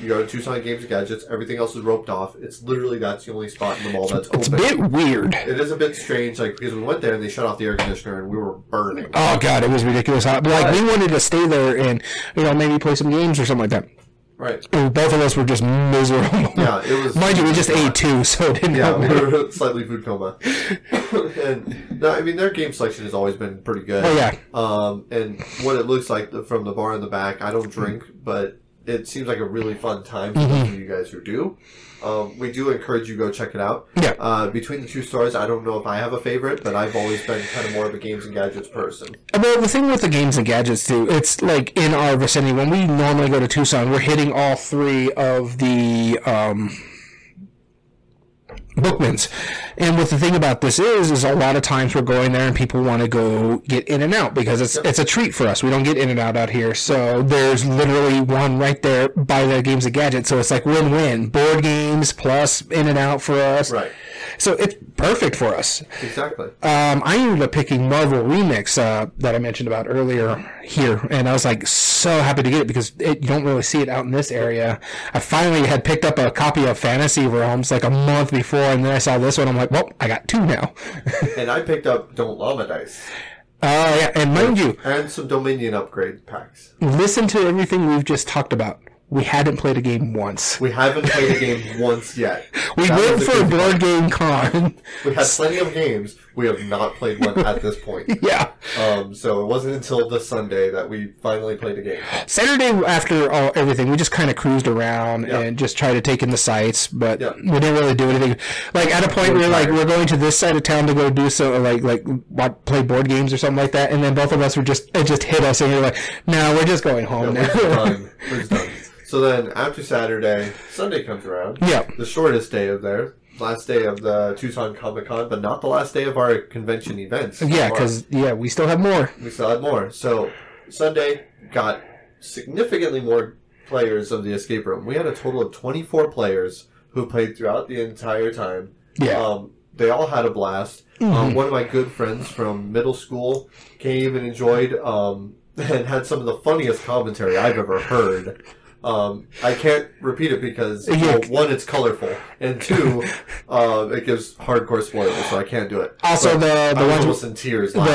You go to Tucson Games and Gadgets. Everything else is roped off. It's literally that's the only spot in the mall that's It's a bit weird. It is a bit strange, like because we went there and they shut off the air conditioner and we were burning. Oh god, it was ridiculous. hot. Like we wanted to stay there and you know maybe play some games or something like that. Right? And both of us were just miserable. Yeah, it was. Mind you, we just ate two, so it didn't Yeah, we were slightly food coma. and no, I mean their game selection has always been pretty good. Oh yeah, Um, and what it looks like from the bar in the back, I don't drink, but it seems like a really fun time for of you guys who do. Um, we do encourage you to go check it out. Yeah. Uh, between the two stores, I don't know if I have a favorite, but I've always been kind of more of a games and gadgets person. Well, the thing with the games and gadgets too, it's like in our vicinity. When we normally go to Tucson, we're hitting all three of the um, Bookmans. And what the thing about this is, is a lot of times we're going there and people want to go get in and out because it's it's a treat for us. We don't get in and out out here, so there's literally one right there by the games and gadgets. So it's like win win. Board games plus in and out for us. Right. So it's perfect for us. Exactly. Um, I ended up picking Marvel Remix uh, that I mentioned about earlier here, and I was like so happy to get it because it, you don't really see it out in this area. I finally had picked up a copy of Fantasy Realms like a month before, and then I saw this one. I'm like, well, I got two now. and I picked up Don't Llama Dice Oh yeah, and mind you, and some Dominion upgrade packs. listen to everything we've just talked about. We hadn't played a game once. We haven't played a game once yet. We That went for a board game con. We had plenty of games. We have not played one at this point. yeah. Um, so it wasn't until the Sunday that we finally played a game. Saturday after all everything, we just kind of cruised around Yeah. and just tried to take in the sights, but Yeah. we didn't really do anything. Like at a point, we were like, we're going to this side of town to go do so, like like what, play board games or something like that, and then both of us were just it just hit us, and we were like, no, we're just going home now. done. We're done. So then after Saturday, Sunday comes around. yeah, The shortest day of there. Last day of the Tucson Comic Con, but not the last day of our convention events. yeah, because yeah, we still have more. we still have more. So Sunday got significantly more players of the escape room. We had a total of 24 players who played throughout the entire time. Yeah, Um, they all had a blast. Um, one of my good friends from middle school came and enjoyed um, and had some of the funniest commentary I've ever heard. Um, I can't repeat it because well, one, it's colorful, and two, uh, it gives hardcore spoilers, so I can't do it. Also, But the the ones almost in tears. laughing.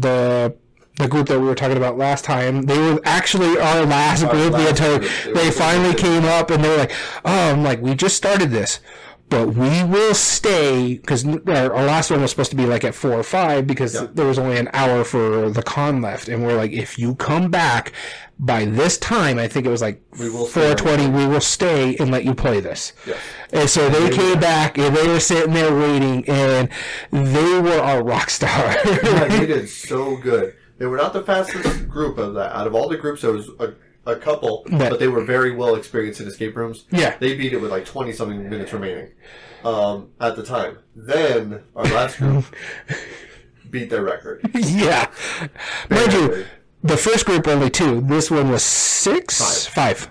the the the group that we were talking about last time, they were actually our last Our group. the last entire group. They they finally came up and they were like, "Oh, I'm like, we just started this." But we will stay because our, our last one was supposed to be like at four or five because Yeah. there was only an hour for the con left, and we're like, if you come back by this time, I think it was like We will stay. four twenty, we will stay and let you play this. Yes. And so they came back and they were sitting there waiting, and they were our rock star. Yeah, they did so good. They were not the fastest group of that. Out of all the groups, there was a, a couple, But- but they were very well experienced in escape rooms. Yeah. They beat it with like 20 something minutes remaining um, at the time. Then our last group beat their record. yeah. Mind you, the first group only two. This one was six? Five.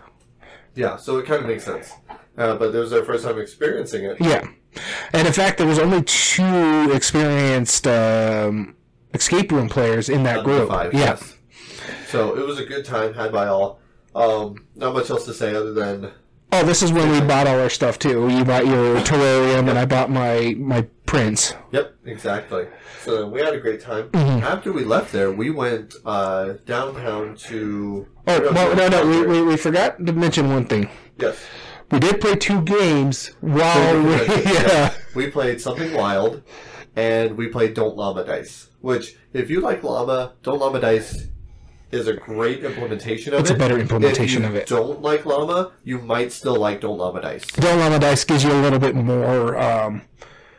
Yeah, so it kind of makes sense. Uh, but it was their first time experiencing it. Yeah. And in fact, there was only two experienced um, escape room players in that group. Five, yeah. yes. So it was a good time had by all. Um, not much else to say other than Oh, this is when we bought all our stuff too. You bought your terrarium, and I bought my my prints. Yep, exactly. So we had a great time. Mm-hmm. After we left there, we went uh, downtown to. Oh no, no, no! We, we, we forgot to mention one thing. Yes. We did play two games while we, yeah. We played Something Wild, and we played Don't Llama Dice. Which, if you like Llama, Don't Llama Dice is a great implementation of It's it. a better implementation if you of it. Don't like Llama, you might still like Don't Llama Dice. Don't Llama Dice gives you a little bit more. Um,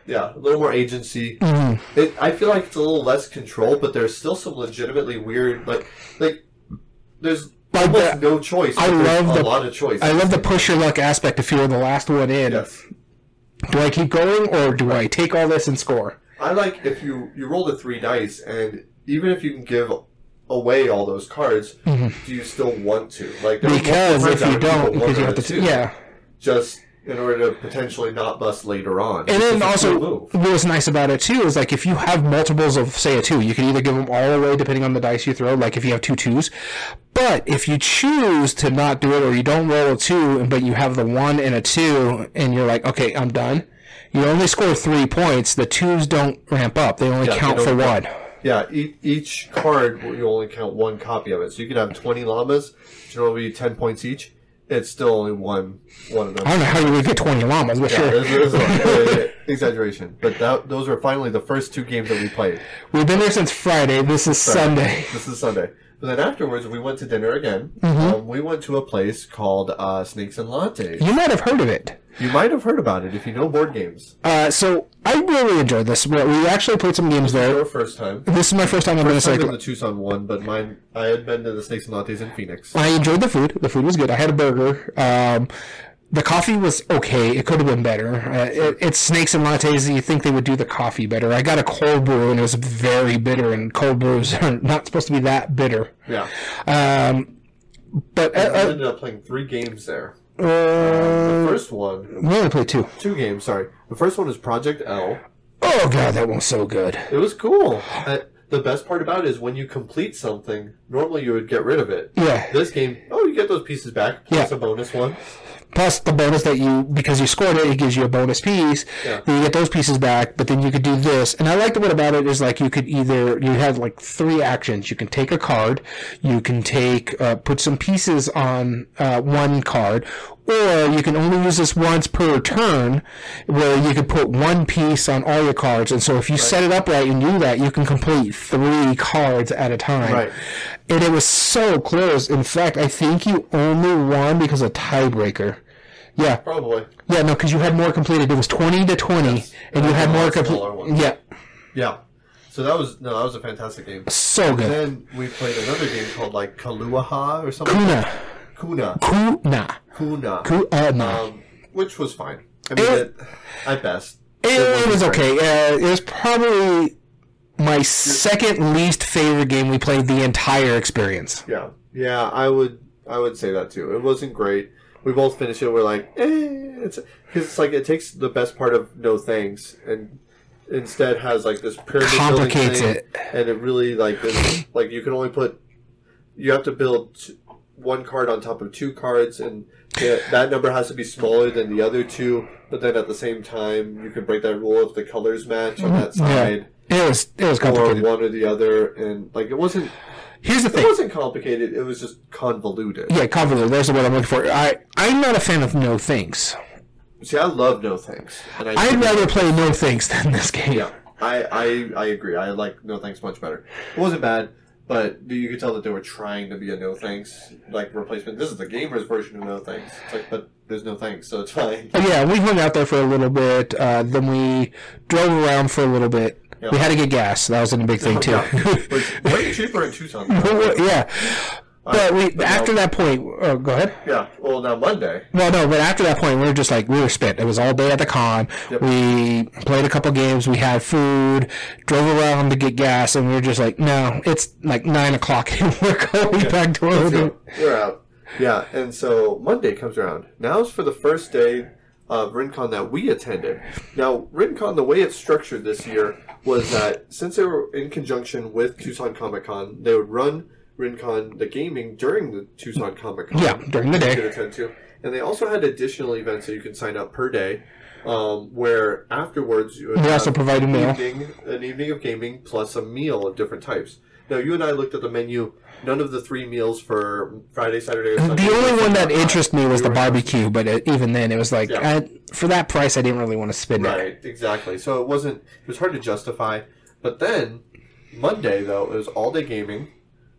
Yeah, a little more agency. Mm-hmm. It, I feel like it's a little less control, but there's still some legitimately weird, like, like there's Like almost the- no choice. I love a the- lot of choice. I love the push your luck aspect. If you're the last one in, Yes, do I keep going or do I take all this and score? I like if you you roll the three dice, and even if you can give away all those cards, do you still want to? Like Mm-hmm. Because if you do don't, because you have to, two, yeah. just in order to potentially not bust later on. And then also, cool move. what was nice about it too is like if you have multiples of say a two, you can either give them all away depending on the dice you throw. Like if you have two twos, but if you choose to not do it or you don't roll a two, but you have the one and a two, and you're like, okay, I'm done. You only score three points. The twos don't ramp up; they only Yeah, they count for don't one. Yeah, e- each card you only count one copy of it. So you could have twenty llamas, which will be ten points each. It's still only one one of them. I don't know how you would get twenty llamas, but Yeah, sure. there's, there's a, exaggeration, but that, those were finally the first two games that we played. We've been there since Friday. This is Sunday. This is Sunday. But then afterwards, we went to dinner again. Mm-hmm. Um, we went to a place called uh, Snakes and Lattes. You might have heard of it. You might have heard about it if you know board games. Uh, so I really enjoyed this. We we actually played some games there. Your first time. This is my first time been to time in the Tucson one, but mine I had been to the Snakes and Lattes in Phoenix. I enjoyed the food. The food was good. I had a burger. Um, the coffee was okay. It could have been better. Uh, it, it's snakes and lattes. You think they would do the coffee better? I got a cold brew and it was very bitter. And cold brews are not supposed to be that bitter. Yeah. Um, but I uh, ended up playing three games there. Uh, The first one, we only played two. two games, sorry. The first one is Project L. Oh god, that one's so good. It was cool. Uh, the best part about it is when you complete something, normally you would get rid of it. Yeah. This game, oh, you get those pieces back, plus Yeah. a bonus one. Plus the bonus that you because you scored it, it gives you a bonus piece. Yeah. Then you get those pieces back, but then you could do this. And I like the what about it is like you could either you had like three actions. You can take a card, you can take uh, put some pieces on uh, one card, or you can only use this once per turn, where you could put one piece on all your cards. And so if you set it up right and do that, you can complete three cards at a time. Right. And it was so close. In fact, I think you only won because of tiebreaker. Yeah, Probably. yeah, no, because you had more completed. It was twenty to twenty, Yes. and you had more completed. Yeah, Yeah. So that was no, that was a fantastic game. so good. Then we played another game called like Kaluaha or something. Kuna, Kuna. Kuna, Kuna. Kuna. Um, which was fine. I mean, It- it, at best. It, wasn't was okay. Uh, it was probably my second least favorite game we played the entire experience. Yeah, yeah, I would, I would say that too. It wasn't great. We both finish it. We're like, eh, it's because it's like it takes the best part of no thanks and instead has like this pyramid building Complicates thing, it. and it really like is, like you can only put you have to build t- one card on top of two cards and yeah, that number has to be smaller than the other two but then at the same time you can break that rule if the colors match on that side It was it was or complicated. one or the other and like it wasn't Here's the thing. it wasn't complicated it was just convoluted Yeah, convoluted. There's the word I'm looking for. I I'm not a fan of no thanks. see i love no thanks. and I I'd rather play no thanks than this game. yeah I, I i agree i like no thanks much better it wasn't bad but you could tell that they were trying to be a no thanks like replacement this is the gamers version of no thanks it's like but there's no thanks so it's fine yeah, we hung out there for a little bit. Uh, then we drove around for a little bit. Yeah. We had to get gas. That was a big thing too. Yeah. Way cheaper in Tucson. yeah, uh, but we but after now- that point. Oh, go ahead. Yeah. Well, now Monday. Well, no, but after that point, we were just like we were spent. It was all day at the con. Yep. We played a couple games. We had food. Drove around to get gas, and we were just like, no, it's like nine o'clock, and we're going back to our go. We're out. Yeah, and so Monday comes around. Now Now's for the first day of RinCon that we attended. Now, RinCon, the way it's structured this year was that since they were in conjunction with Tucson Comic Con, they would run Rincon the gaming during the Tucson Comic Con. Yeah, during the you day. could attend to. And they also had additional events that you can sign up per day, um, where afterwards you would They also provide a an meal. evening, an evening of gaming plus a meal of different types. Now you and I looked at the menu. None of the three meals for Friday, Saturday, or Sunday. The only one that interested me was the barbecue, but it, even then, it was like Yeah. I, for that price, I didn't really want to spend it. Right, exactly. So it wasn't. It was hard to justify. But then Monday though, it was all day gaming,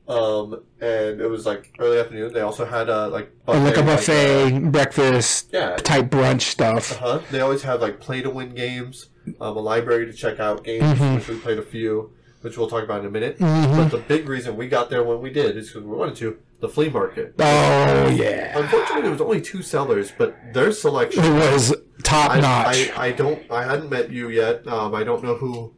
um, and it was like early afternoon. They also had a like And like a like, uh, buffet, breakfast, yeah. type brunch stuff. Uh-huh. They always have like play to win games, um, a library to check out games, Mhm. which we played a few, which we'll talk about in a minute. Mhm. But the big reason we got there when we did is because we wanted to the flea market. Oh yeah, Unfortunately, there was only two sellers, but their selection it was top I, notch. I, I don't I hadn't met you yet. Um, I don't know who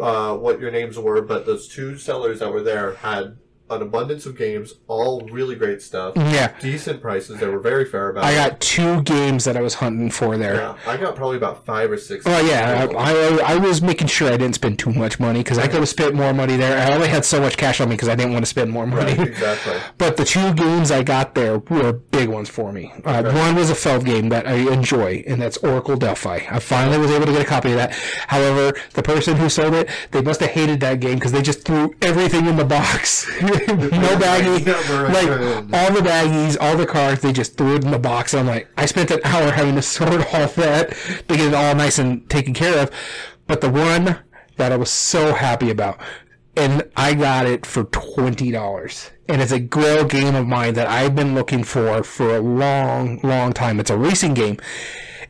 uh, what your names were, but those two sellers that were there had an abundance of games, all really great stuff, yeah, decent prices. They were very fair about it. I it. got two games that I was hunting for there. yeah, I got probably about five or six. Oh yeah, I, I, I was making sure I didn't spend too much money because I could have spent more money there. I only had so much cash on me because I didn't want to spend more money. right, exactly. But the two games I got there were big ones for me. Uh, Okay. One was a Feld game that I enjoy, and that's Oracle Delphi. I finally was able to get a copy of that. However, the person who sold it, they must have hated that game because they just threw everything in the box. no baggie. Like, all the baggies, all the cards, they just threw it in the box. I'm like, I spent an hour having to sort all that to get it all nice and taken care of. But the one that I was so happy about, and I got it for twenty dollars. And it's a grail game of mine that I've been looking for for a long, long time. It's a racing game.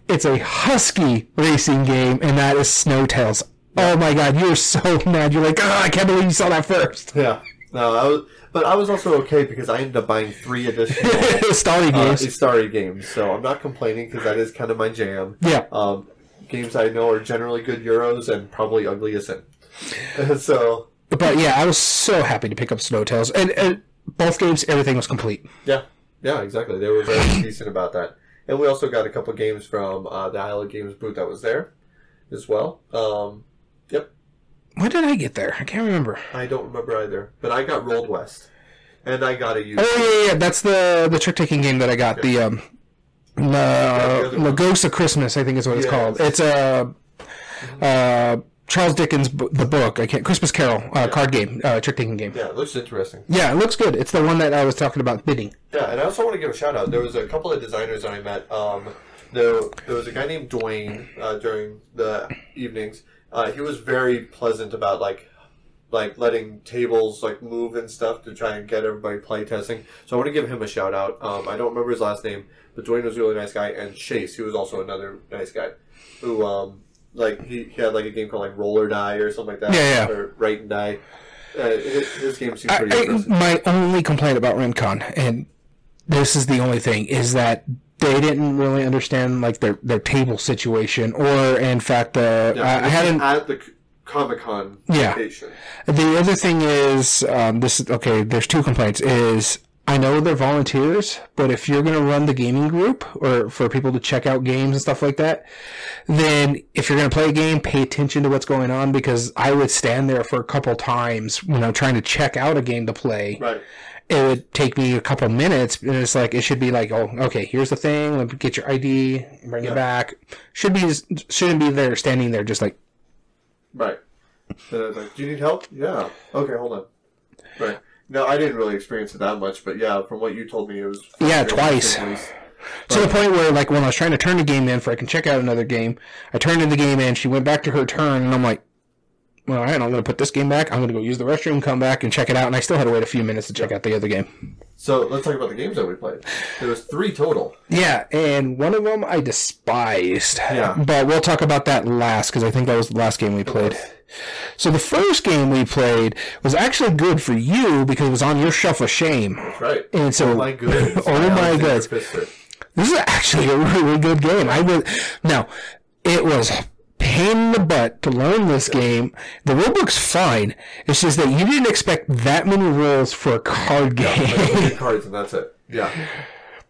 It's a husky racing game, and that is Snowtails. Oh my god, you're so mad. You're like, oh, I can't believe you saw that first. Yeah, no, I was, but I was also okay because I ended up buying three additional Starry uh, games. Istari games, so I'm not complaining because that is kind of my jam. yeah. Um, games I know are generally good euros and probably ugly as sin. so But yeah, I was so happy to pick up Snowtails, and, and both games, everything was complete. yeah, yeah, exactly. They were very decent about that. And we also got a couple games from uh, the Isle of Games booth that was there as well. Um, When did I get there? I can't remember. I don't remember either, but I got Rolled West, and I got a used. Oh yeah, yeah, that's the the trick taking game that I got. The um, the the, other. Ghost of Christmas, I think is what it's called. It's a uh, Charles Dickens bu- the book. I can't Christmas Carol uh, card game, uh, trick taking game. Yeah, it looks interesting. Yeah, it looks good. It's the one that I was talking about bidding. Yeah, and I also want to give a shout out. There was a couple of designers that I met. Um, there, there was a guy named Dwayne uh, during the evenings. Uh, he was very pleasant about like, like letting tables like move and stuff to try and get everybody play testing. So I want to give him a shout out. Um, I don't remember his last name, but Dwayne was a really nice guy, and Chase, he was also another nice guy, who um, like he, he had like a game called like Roller Die or something like that. Yeah, yeah. Or Write and Die. Uh, his, his game seems pretty I, interesting. my only complaint about Rincon, and this is the only thing, is that they didn't really understand like their their table situation, or in fact, uh, Yeah, I, I hadn't. at the Comic Con Yeah. location. The other thing is, um, this is okay. There's two complaints. Is I know they're volunteers, but if you're going to run the gaming group or for people to check out games and stuff like that, then if you're going to play a game, pay attention to what's going on because I would stand there for a couple times you I'm trying to check out a game to play. Right. It would take me a couple minutes, and it's like it should be like, oh, okay, here's the thing. Let me get your ID, bring Yeah. it back. Should be shouldn't be there standing there just like Right. Was like, "Do you need help?" Yeah. Okay, hold on. Right. No, I didn't really experience it that much, but yeah, from what you told me, it was Yeah, twice. To the point where, like, when I was trying to turn the game in for I can check out another game, I turned in the game in. She went back to her turn, and I'm like, "Well, all right, I'm going to put this game back. I'm going to go use the restroom, come back, and check it out." And I still had to wait a few minutes to check out the other game. So let's talk about the games that we played. There was three total. Yeah, and one of them I despised. Yeah. But we'll talk about that last because I think that was the last game we played. So the first game we played was actually good for you because it was on your shelf of shame. That's right. And so, oh my goodness. oh my goodness. This is actually a really good game. I was now. It was pain in the butt to learn this game. The rulebook's fine. It's just that you didn't expect that many rules for a card game. at cards and that's it. Yeah.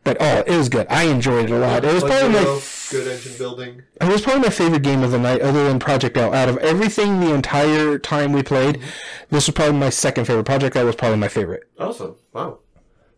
But oh, it was good. I enjoyed it a lot. It was probably my know, good engine building. it was probably my favorite game of the night, other than Project L. Out of everything the entire time we played, this was probably my second favorite. Project L was probably my favorite. Awesome. Wow.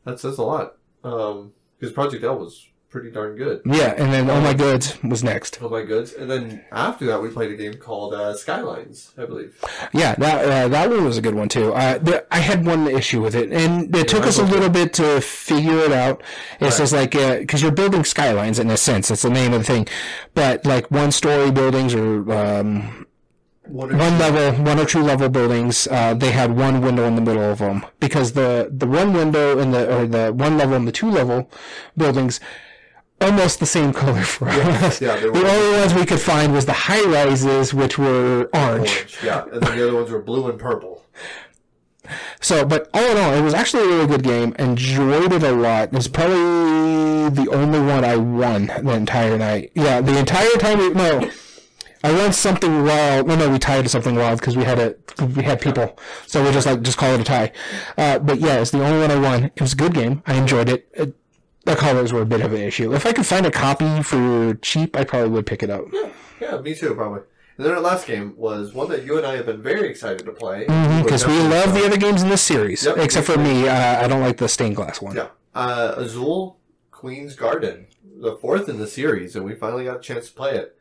That says a lot. Um, because Project L was pretty darn good. Yeah, and then Oh My Goods was next. Oh my goods. And then after that, we played a game called uh, Skylines, I believe. Yeah, that uh, that one was a good one too. Uh, the, I had one issue with it, and it took I us a little bit to figure it out. It's Right. just like because you're building skylines in a sense, that's the name of the thing. But like one story buildings or um, One one level, one or two level buildings, uh, they had one window in the middle of them because the the one window in the or the one level and the two level buildings. Almost the same color for us. yeah, the were. only ones we could find was the high rises, which were orange. Orange, yeah, and then the other ones were blue and purple. So, but all in all, it was actually a really good game. Enjoyed it a lot. It's probably the only one I won the entire night. Yeah, the entire time. We, no, I won something wild. No, no, we tied to something wild because we had a we had people. So we just like just call it a tie. Uh, but yeah, it's the only one I won. It was a good game. I enjoyed it. it. The colors were a bit of an issue. If I could find a copy for cheap, I probably would pick it up. Yeah, yeah, me too, probably. And then our last game was one that you and I have been very excited to play. Because we definitely love the other games in this series, Yep, except for me. Uh, I don't like the stained glass one. Yeah. Uh, Azul Queen's Garden, the fourth in the series, and we finally got a chance to play it.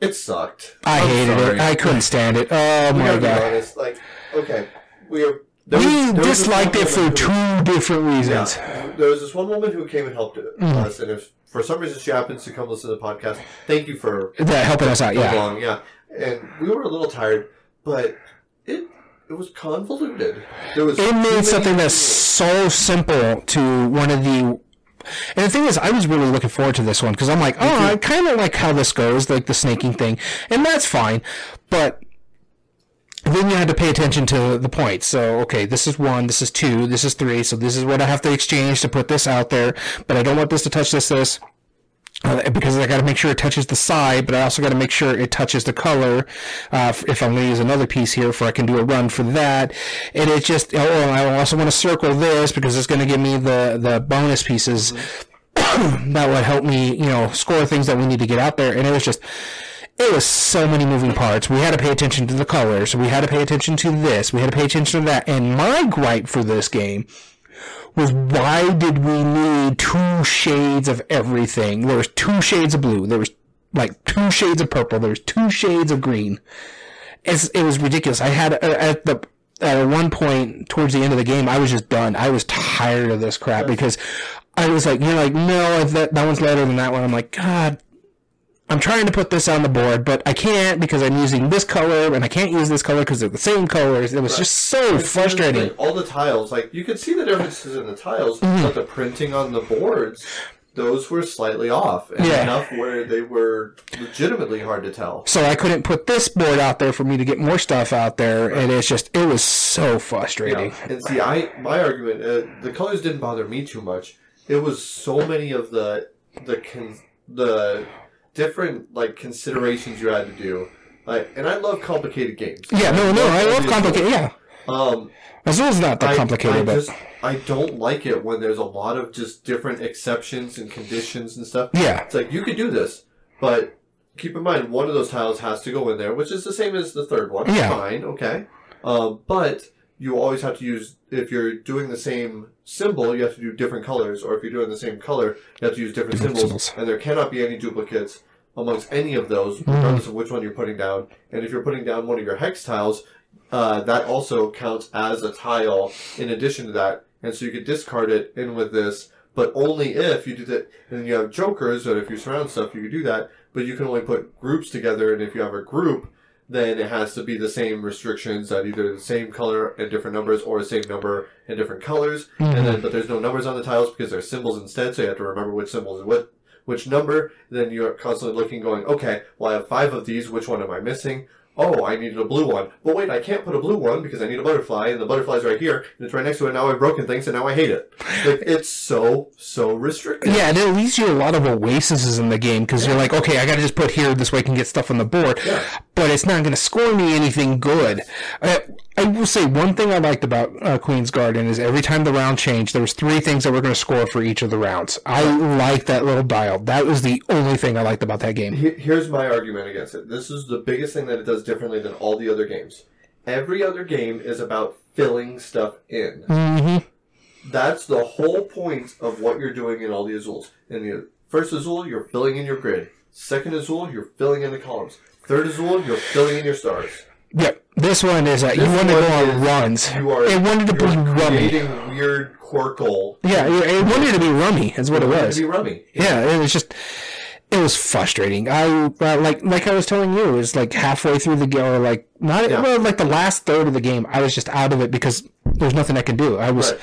It sucked. I I'm hated sorry. it. I couldn't stand it. Oh We my god. honest. Like, okay, we are. There We was- disliked it for two different reasons. Yeah, there was this one woman who came and helped us, mm. and if for some reason she happens to come listen to the podcast, thank you for That helping us out, yeah. long. Yeah, and we were a little tired, but it it was convoluted. There was It made something that's so simple to one of the. And the thing is, I was really looking forward to this one because I'm like, oh, I kind of like how this goes, like the snaking thing, and that's fine. But then you had to pay attention to the points. So, okay, this is one, this is two, this is three. So this is what I have to exchange to put this out there. But I don't want this to touch this, this. Uh, because I got to make sure it touches the side, but I also got to make sure it touches the color. Uh, if I'm going to use another piece here, for I can do a run for that, and it just oh, I also want to circle this because it's going to give me the the bonus pieces that would help me, you know, score things that we need to get out there. And it was just, it was so many moving parts. We had to pay attention to the colors. We had to pay attention to this. We had to pay attention to that. And my gripe for this game was why did we need two shades of everything? There was two shades of blue. There was like two shades of purple. There was two shades of green. It's, it was ridiculous. I had uh, at the at one point towards the end of the game, I was just done. I was tired of this crap because I was like, you're like, no, that that one's lighter than that one. I'm like, God, I'm trying to put this on the board, but I can't because I'm using this color and I can't use this color because they're the same colors. It was just so It's frustrating. like, all the tiles, like you could see the differences in the tiles, Mm-hmm. but the printing on the boards, those were slightly off, and Yeah. enough where they were legitimately hard to tell. So I couldn't put this board out there for me to get more stuff out there, and it's just it was so frustrating. And see, I my argument, uh, the colors didn't bother me too much. It was so many of the the con- the different like considerations you had to do. Like, and I love complicated games. Yeah, no, no, I love complicated. Yeah, Um, Azul's not that I, complicated, I but just I don't like it when there's a lot of just different exceptions and conditions and stuff. yeah, It's like you could do this, but keep in mind one of those tiles has to go in there, which is the same as the third one. Yeah. Fine, okay. Um, but you always have to use if you're doing the same symbol, you have to do different colors, or if you're doing the same color, you have to use different, Different symbols, symbols. and there cannot be any duplicates amongst any of those, Mm-hmm. regardless of which one you're putting down. And if you're putting down one of your hex tiles, uh, that also counts as a tile in addition to that, and so you could discard it in with this, but only if you do that. And you have jokers, or if you surround stuff, you could do that, but you can only put groups together, and if you have a group, then it has to be the same restrictions that either the same color and different numbers, or the same number and different colors. And then, but there's no numbers on the tiles because they're symbols instead, so you have to remember which symbols and what which number. Then you're constantly looking, going, okay, well I have five of these. Which one am I missing? Oh, I needed a blue one. But wait, I can't put a blue one because I need a butterfly, and the butterfly's right here, and it's right next to it. Now I've broken things, and now I hate it. Like, it's so so restricted. yeah, and it leaves you a lot of oases in the game because you're like, okay, I got to just put here this way I can get stuff on the board, Yeah. but it's not going to score me anything good. Uh, I will say one thing I liked about uh, Queen's Garden is every time the round changed, there was three things that were going to score for each of the rounds. I liked that little dial. That was the only thing I liked about that game. Here's my argument against it. This is the biggest thing that it does differently than all the other games. Every other game is about filling stuff in. hmm That's the whole point of what you're doing in all the Azules. In the first Azul, you're filling in your grid. Second Azul, you're filling in the columns. Third Azul, you're filling in your stars. Yep. This one is that you wanted to go on runs. You are It wanted to be rummy. weird Qwirkle. Yeah, it it wanted to be rummy. Is what it was. To be rummy. Yeah, it was just it was frustrating. I uh, like like I was telling you, it was like halfway through the game, or like not Yeah. well, like the last third of the game. I was just out of it because there's nothing I can do. I was Right.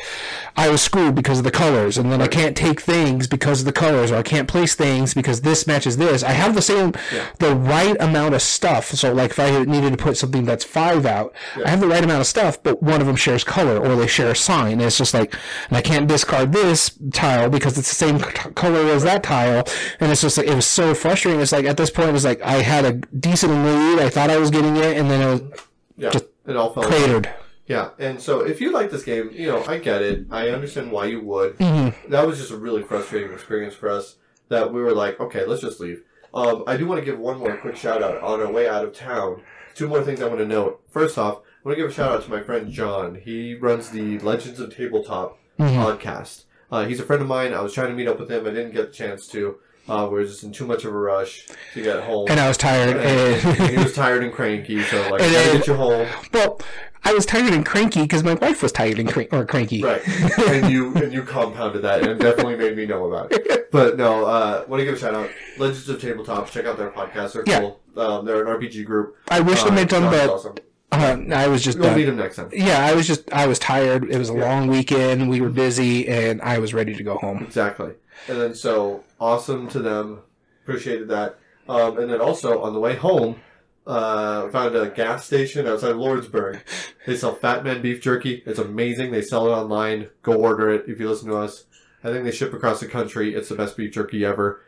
I was screwed because of the colors, and then I can't take things because of the colors, or I can't place things because this matches this. I have the same the right amount of stuff. So like if I needed to put something that's five out, I have the right amount of stuff, but one of them shares color or they share a sign. And it's just like, and I can't discard this tile because it's the same c- color as that tile. And it's just like it was so frustrating. It's like at this point, it was like I had a decent lead. I thought I was getting it, and then it was Yeah. Just it all fell apart. Yeah, and so if you like this game, you know, I get it. I understand why you would. Mm-hmm. That was just a really frustrating experience for us that we were like, okay, let's just leave. Um, I do want to give one more quick shout out on our way out of town. Two more things I want to note. First off, I want to give a shout out to my friend John. He runs the Legends of Tabletop Mm-hmm. podcast. Uh, he's a friend of mine. I was trying to meet up with him. I didn't get the chance to. Uh, we were just in too much of a rush to get home. And I was tired. And he And, was tired and cranky, so like, And gotta get you home. well, I was tired and cranky because my wife was tired and crank or cranky. Right, and you and you compounded that, and definitely made me know about it. But no, uh, want to give a shout out. Legends of Tabletop. Check out their podcast. They're Yeah. cool. Um, they're an RPG group. I wish Uh, them had done. Awesome. Uh, I was just We'll meet him next time. Yeah, I was just I was tired. It was a Yeah. long weekend. We were busy, and I was ready to go home. Exactly. And then so awesome to them. Appreciated that. Um, and then also on the way home, uh, found a gas station outside Lordsburg. They sell Fat Man beef jerky. It's amazing. They sell it online. Go order it if you listen to us. I think they ship across the country. It's the best beef jerky ever.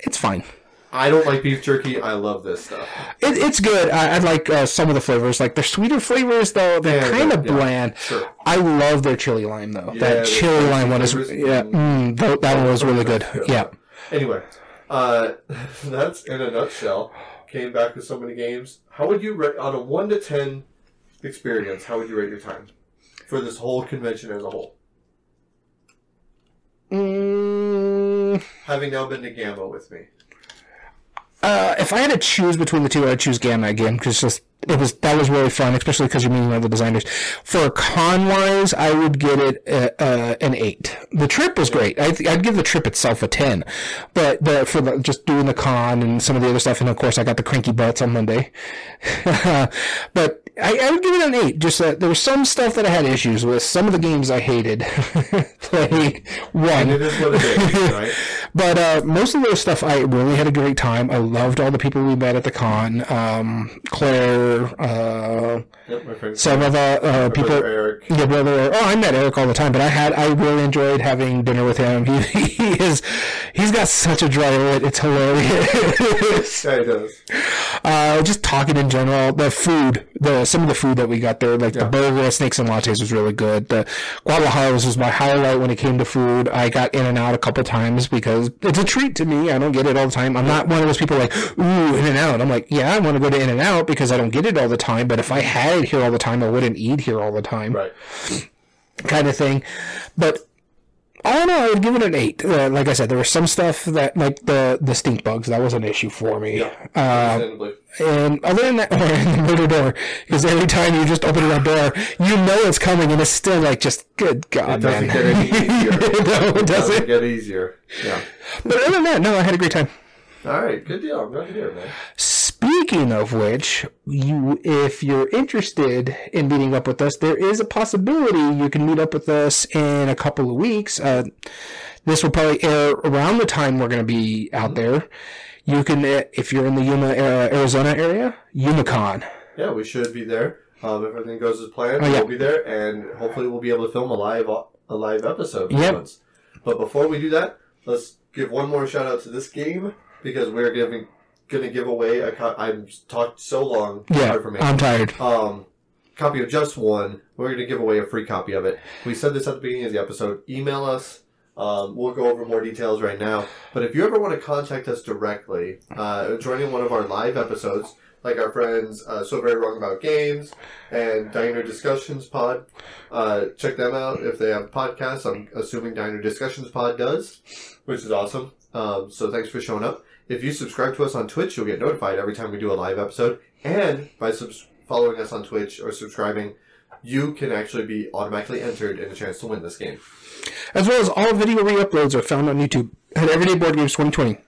It's fine. I don't like beef jerky. I love this stuff. It, it's good. I, I like uh, some of the flavors. Like their sweeter flavors, though they're Yeah, kind of yeah, bland. Sure. I love their chili lime though. Yeah, that chili lime one is yeah. Mm, that, that one was really good. Yeah. Anyway, uh, that's in a nutshell. Came back with so many games. How would you rate on a one to ten experience? How would you rate your time for this whole convention as a whole? Mm, Having now been to Gamma with me, uh, if I had to choose between the two, I'd choose Gamma again because just it was that was really fun, especially because you're meeting all the designers. For con wise, I would get it uh, uh, an eight. The trip was great. I I'd give the trip itself a ten, but the, for the, just doing the con and some of the other stuff, and of course I got the cranky butts on Monday. but I, I would give it an eight. Just that there was some stuff that I had issues with. Some of the games I hated playing one. and it is what it is, right? But uh, most of those stuff, I really had a great time. I loved all the people we met at the con. Um, Claire, uh, Yep, some of the uh, my people. brother Eric. Yeah, brother. Oh, I met Eric all the time, but I had I really enjoyed having dinner with him. He, he is he's got such a dry wit. It's hilarious. Yeah, he does. uh, just talking in general, the food, the some of the food that we got there, like Yeah. the burger, Snakes and Lattes was really good. The Guadalajara's was my highlight when it came to food. I got In-N-Out a couple times because it's a treat to me. I don't get it all the time. I'm not one of those people like ooh In-N-Out. I'm like yeah, I want to go to In-N-Out because I don't get it all the time. But if I had it here all the time, I wouldn't eat here all the time Right. kind of thing. But all in all, I would give it an eight. Uh, like I said, there was some stuff that, like the the stink bugs, that was an issue for me. Yeah. Uh, and other than that, or the murder door, because every time you just open that door, you know it's coming, and it's still like just good It God, doesn't man. get any easier. no, it doesn't doesn't. get easier. Yeah. But other than that, no, I had a great time. All right. Good deal. I'm glad to hear it, man. Speaking of which, you if you're interested in meeting up with us, there is a possibility you can meet up with us in a couple of weeks. Uh, this will probably air around the time we're going to be out there. You can, uh, if you're in the Yuma, uh, Arizona area, YumaCon. Yeah, we should be there. Um, if everything goes as planned, Oh, yeah. we'll be there, and hopefully we'll be able to film a live a live episode. Yep. But before we do that, let's give one more shout out to this game because we're giving going to give away a. Co- I've talked so long. Yeah, for me. I'm tired. Um, copy of Just One, we're going to give away a free copy of it. We said this at the beginning of the episode. Email us. Um, we'll go over more details right now. But if you ever want to contact us directly, uh, joining one of our live episodes, like our friends uh, So Very Wrong About Games and Diner Discussions Pod, uh, check them out if they have podcasts. I'm assuming Diner Discussions Pod does, which is awesome. Um, so thanks for showing up. If you subscribe to us on Twitch, you'll get notified every time we do a live episode. And by subs- following us on Twitch or subscribing, you can actually be automatically entered in a chance to win this game. As well as all video re-uploads are found on YouTube at Everyday Board Games 2020.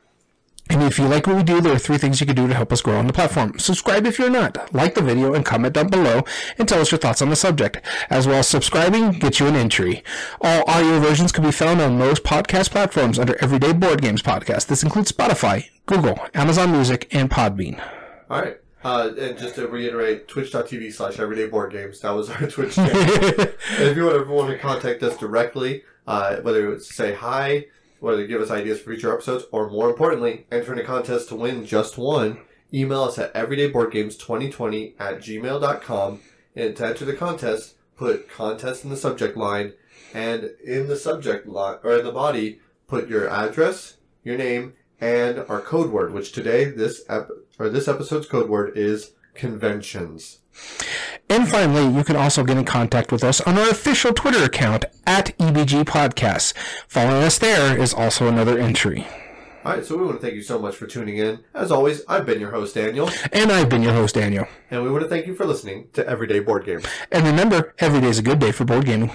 And if you like what we do, there are three things you can do to help us grow on the platform. Subscribe if you're not, like the video, and comment down below and tell us your thoughts on the subject. As well as subscribing gets you an entry. All audio versions can be found on most podcast platforms under Everyday Board Games Podcast. This includes Spotify, Google, Amazon Music, and Podbean. All right. Uh, and just to reiterate, twitch.tv slash everyday board games. That was our Twitch channel. and if you ever want to contact us directly, uh, whether it's to say hi, whether give us ideas for future episodes, or more importantly, enter in a contest to win Just One, email us at everydayboardgames2020 at gmail.com. And to enter the contest, put contest in the subject line, and in the subject line, or in the body, put your address, your name, and our code word, which today, this ep- or this episode's code word is conventions. And finally, you can also get in contact with us on our official Twitter account at EBG Podcasts. Following us there is also another entry. All right, so we want to thank you so much for tuning in. As always, I've been your host, Daniel, And I've been your host, Daniel. and we want to thank you for listening to Everyday Board Games. And remember, every day is a good day for board gaming.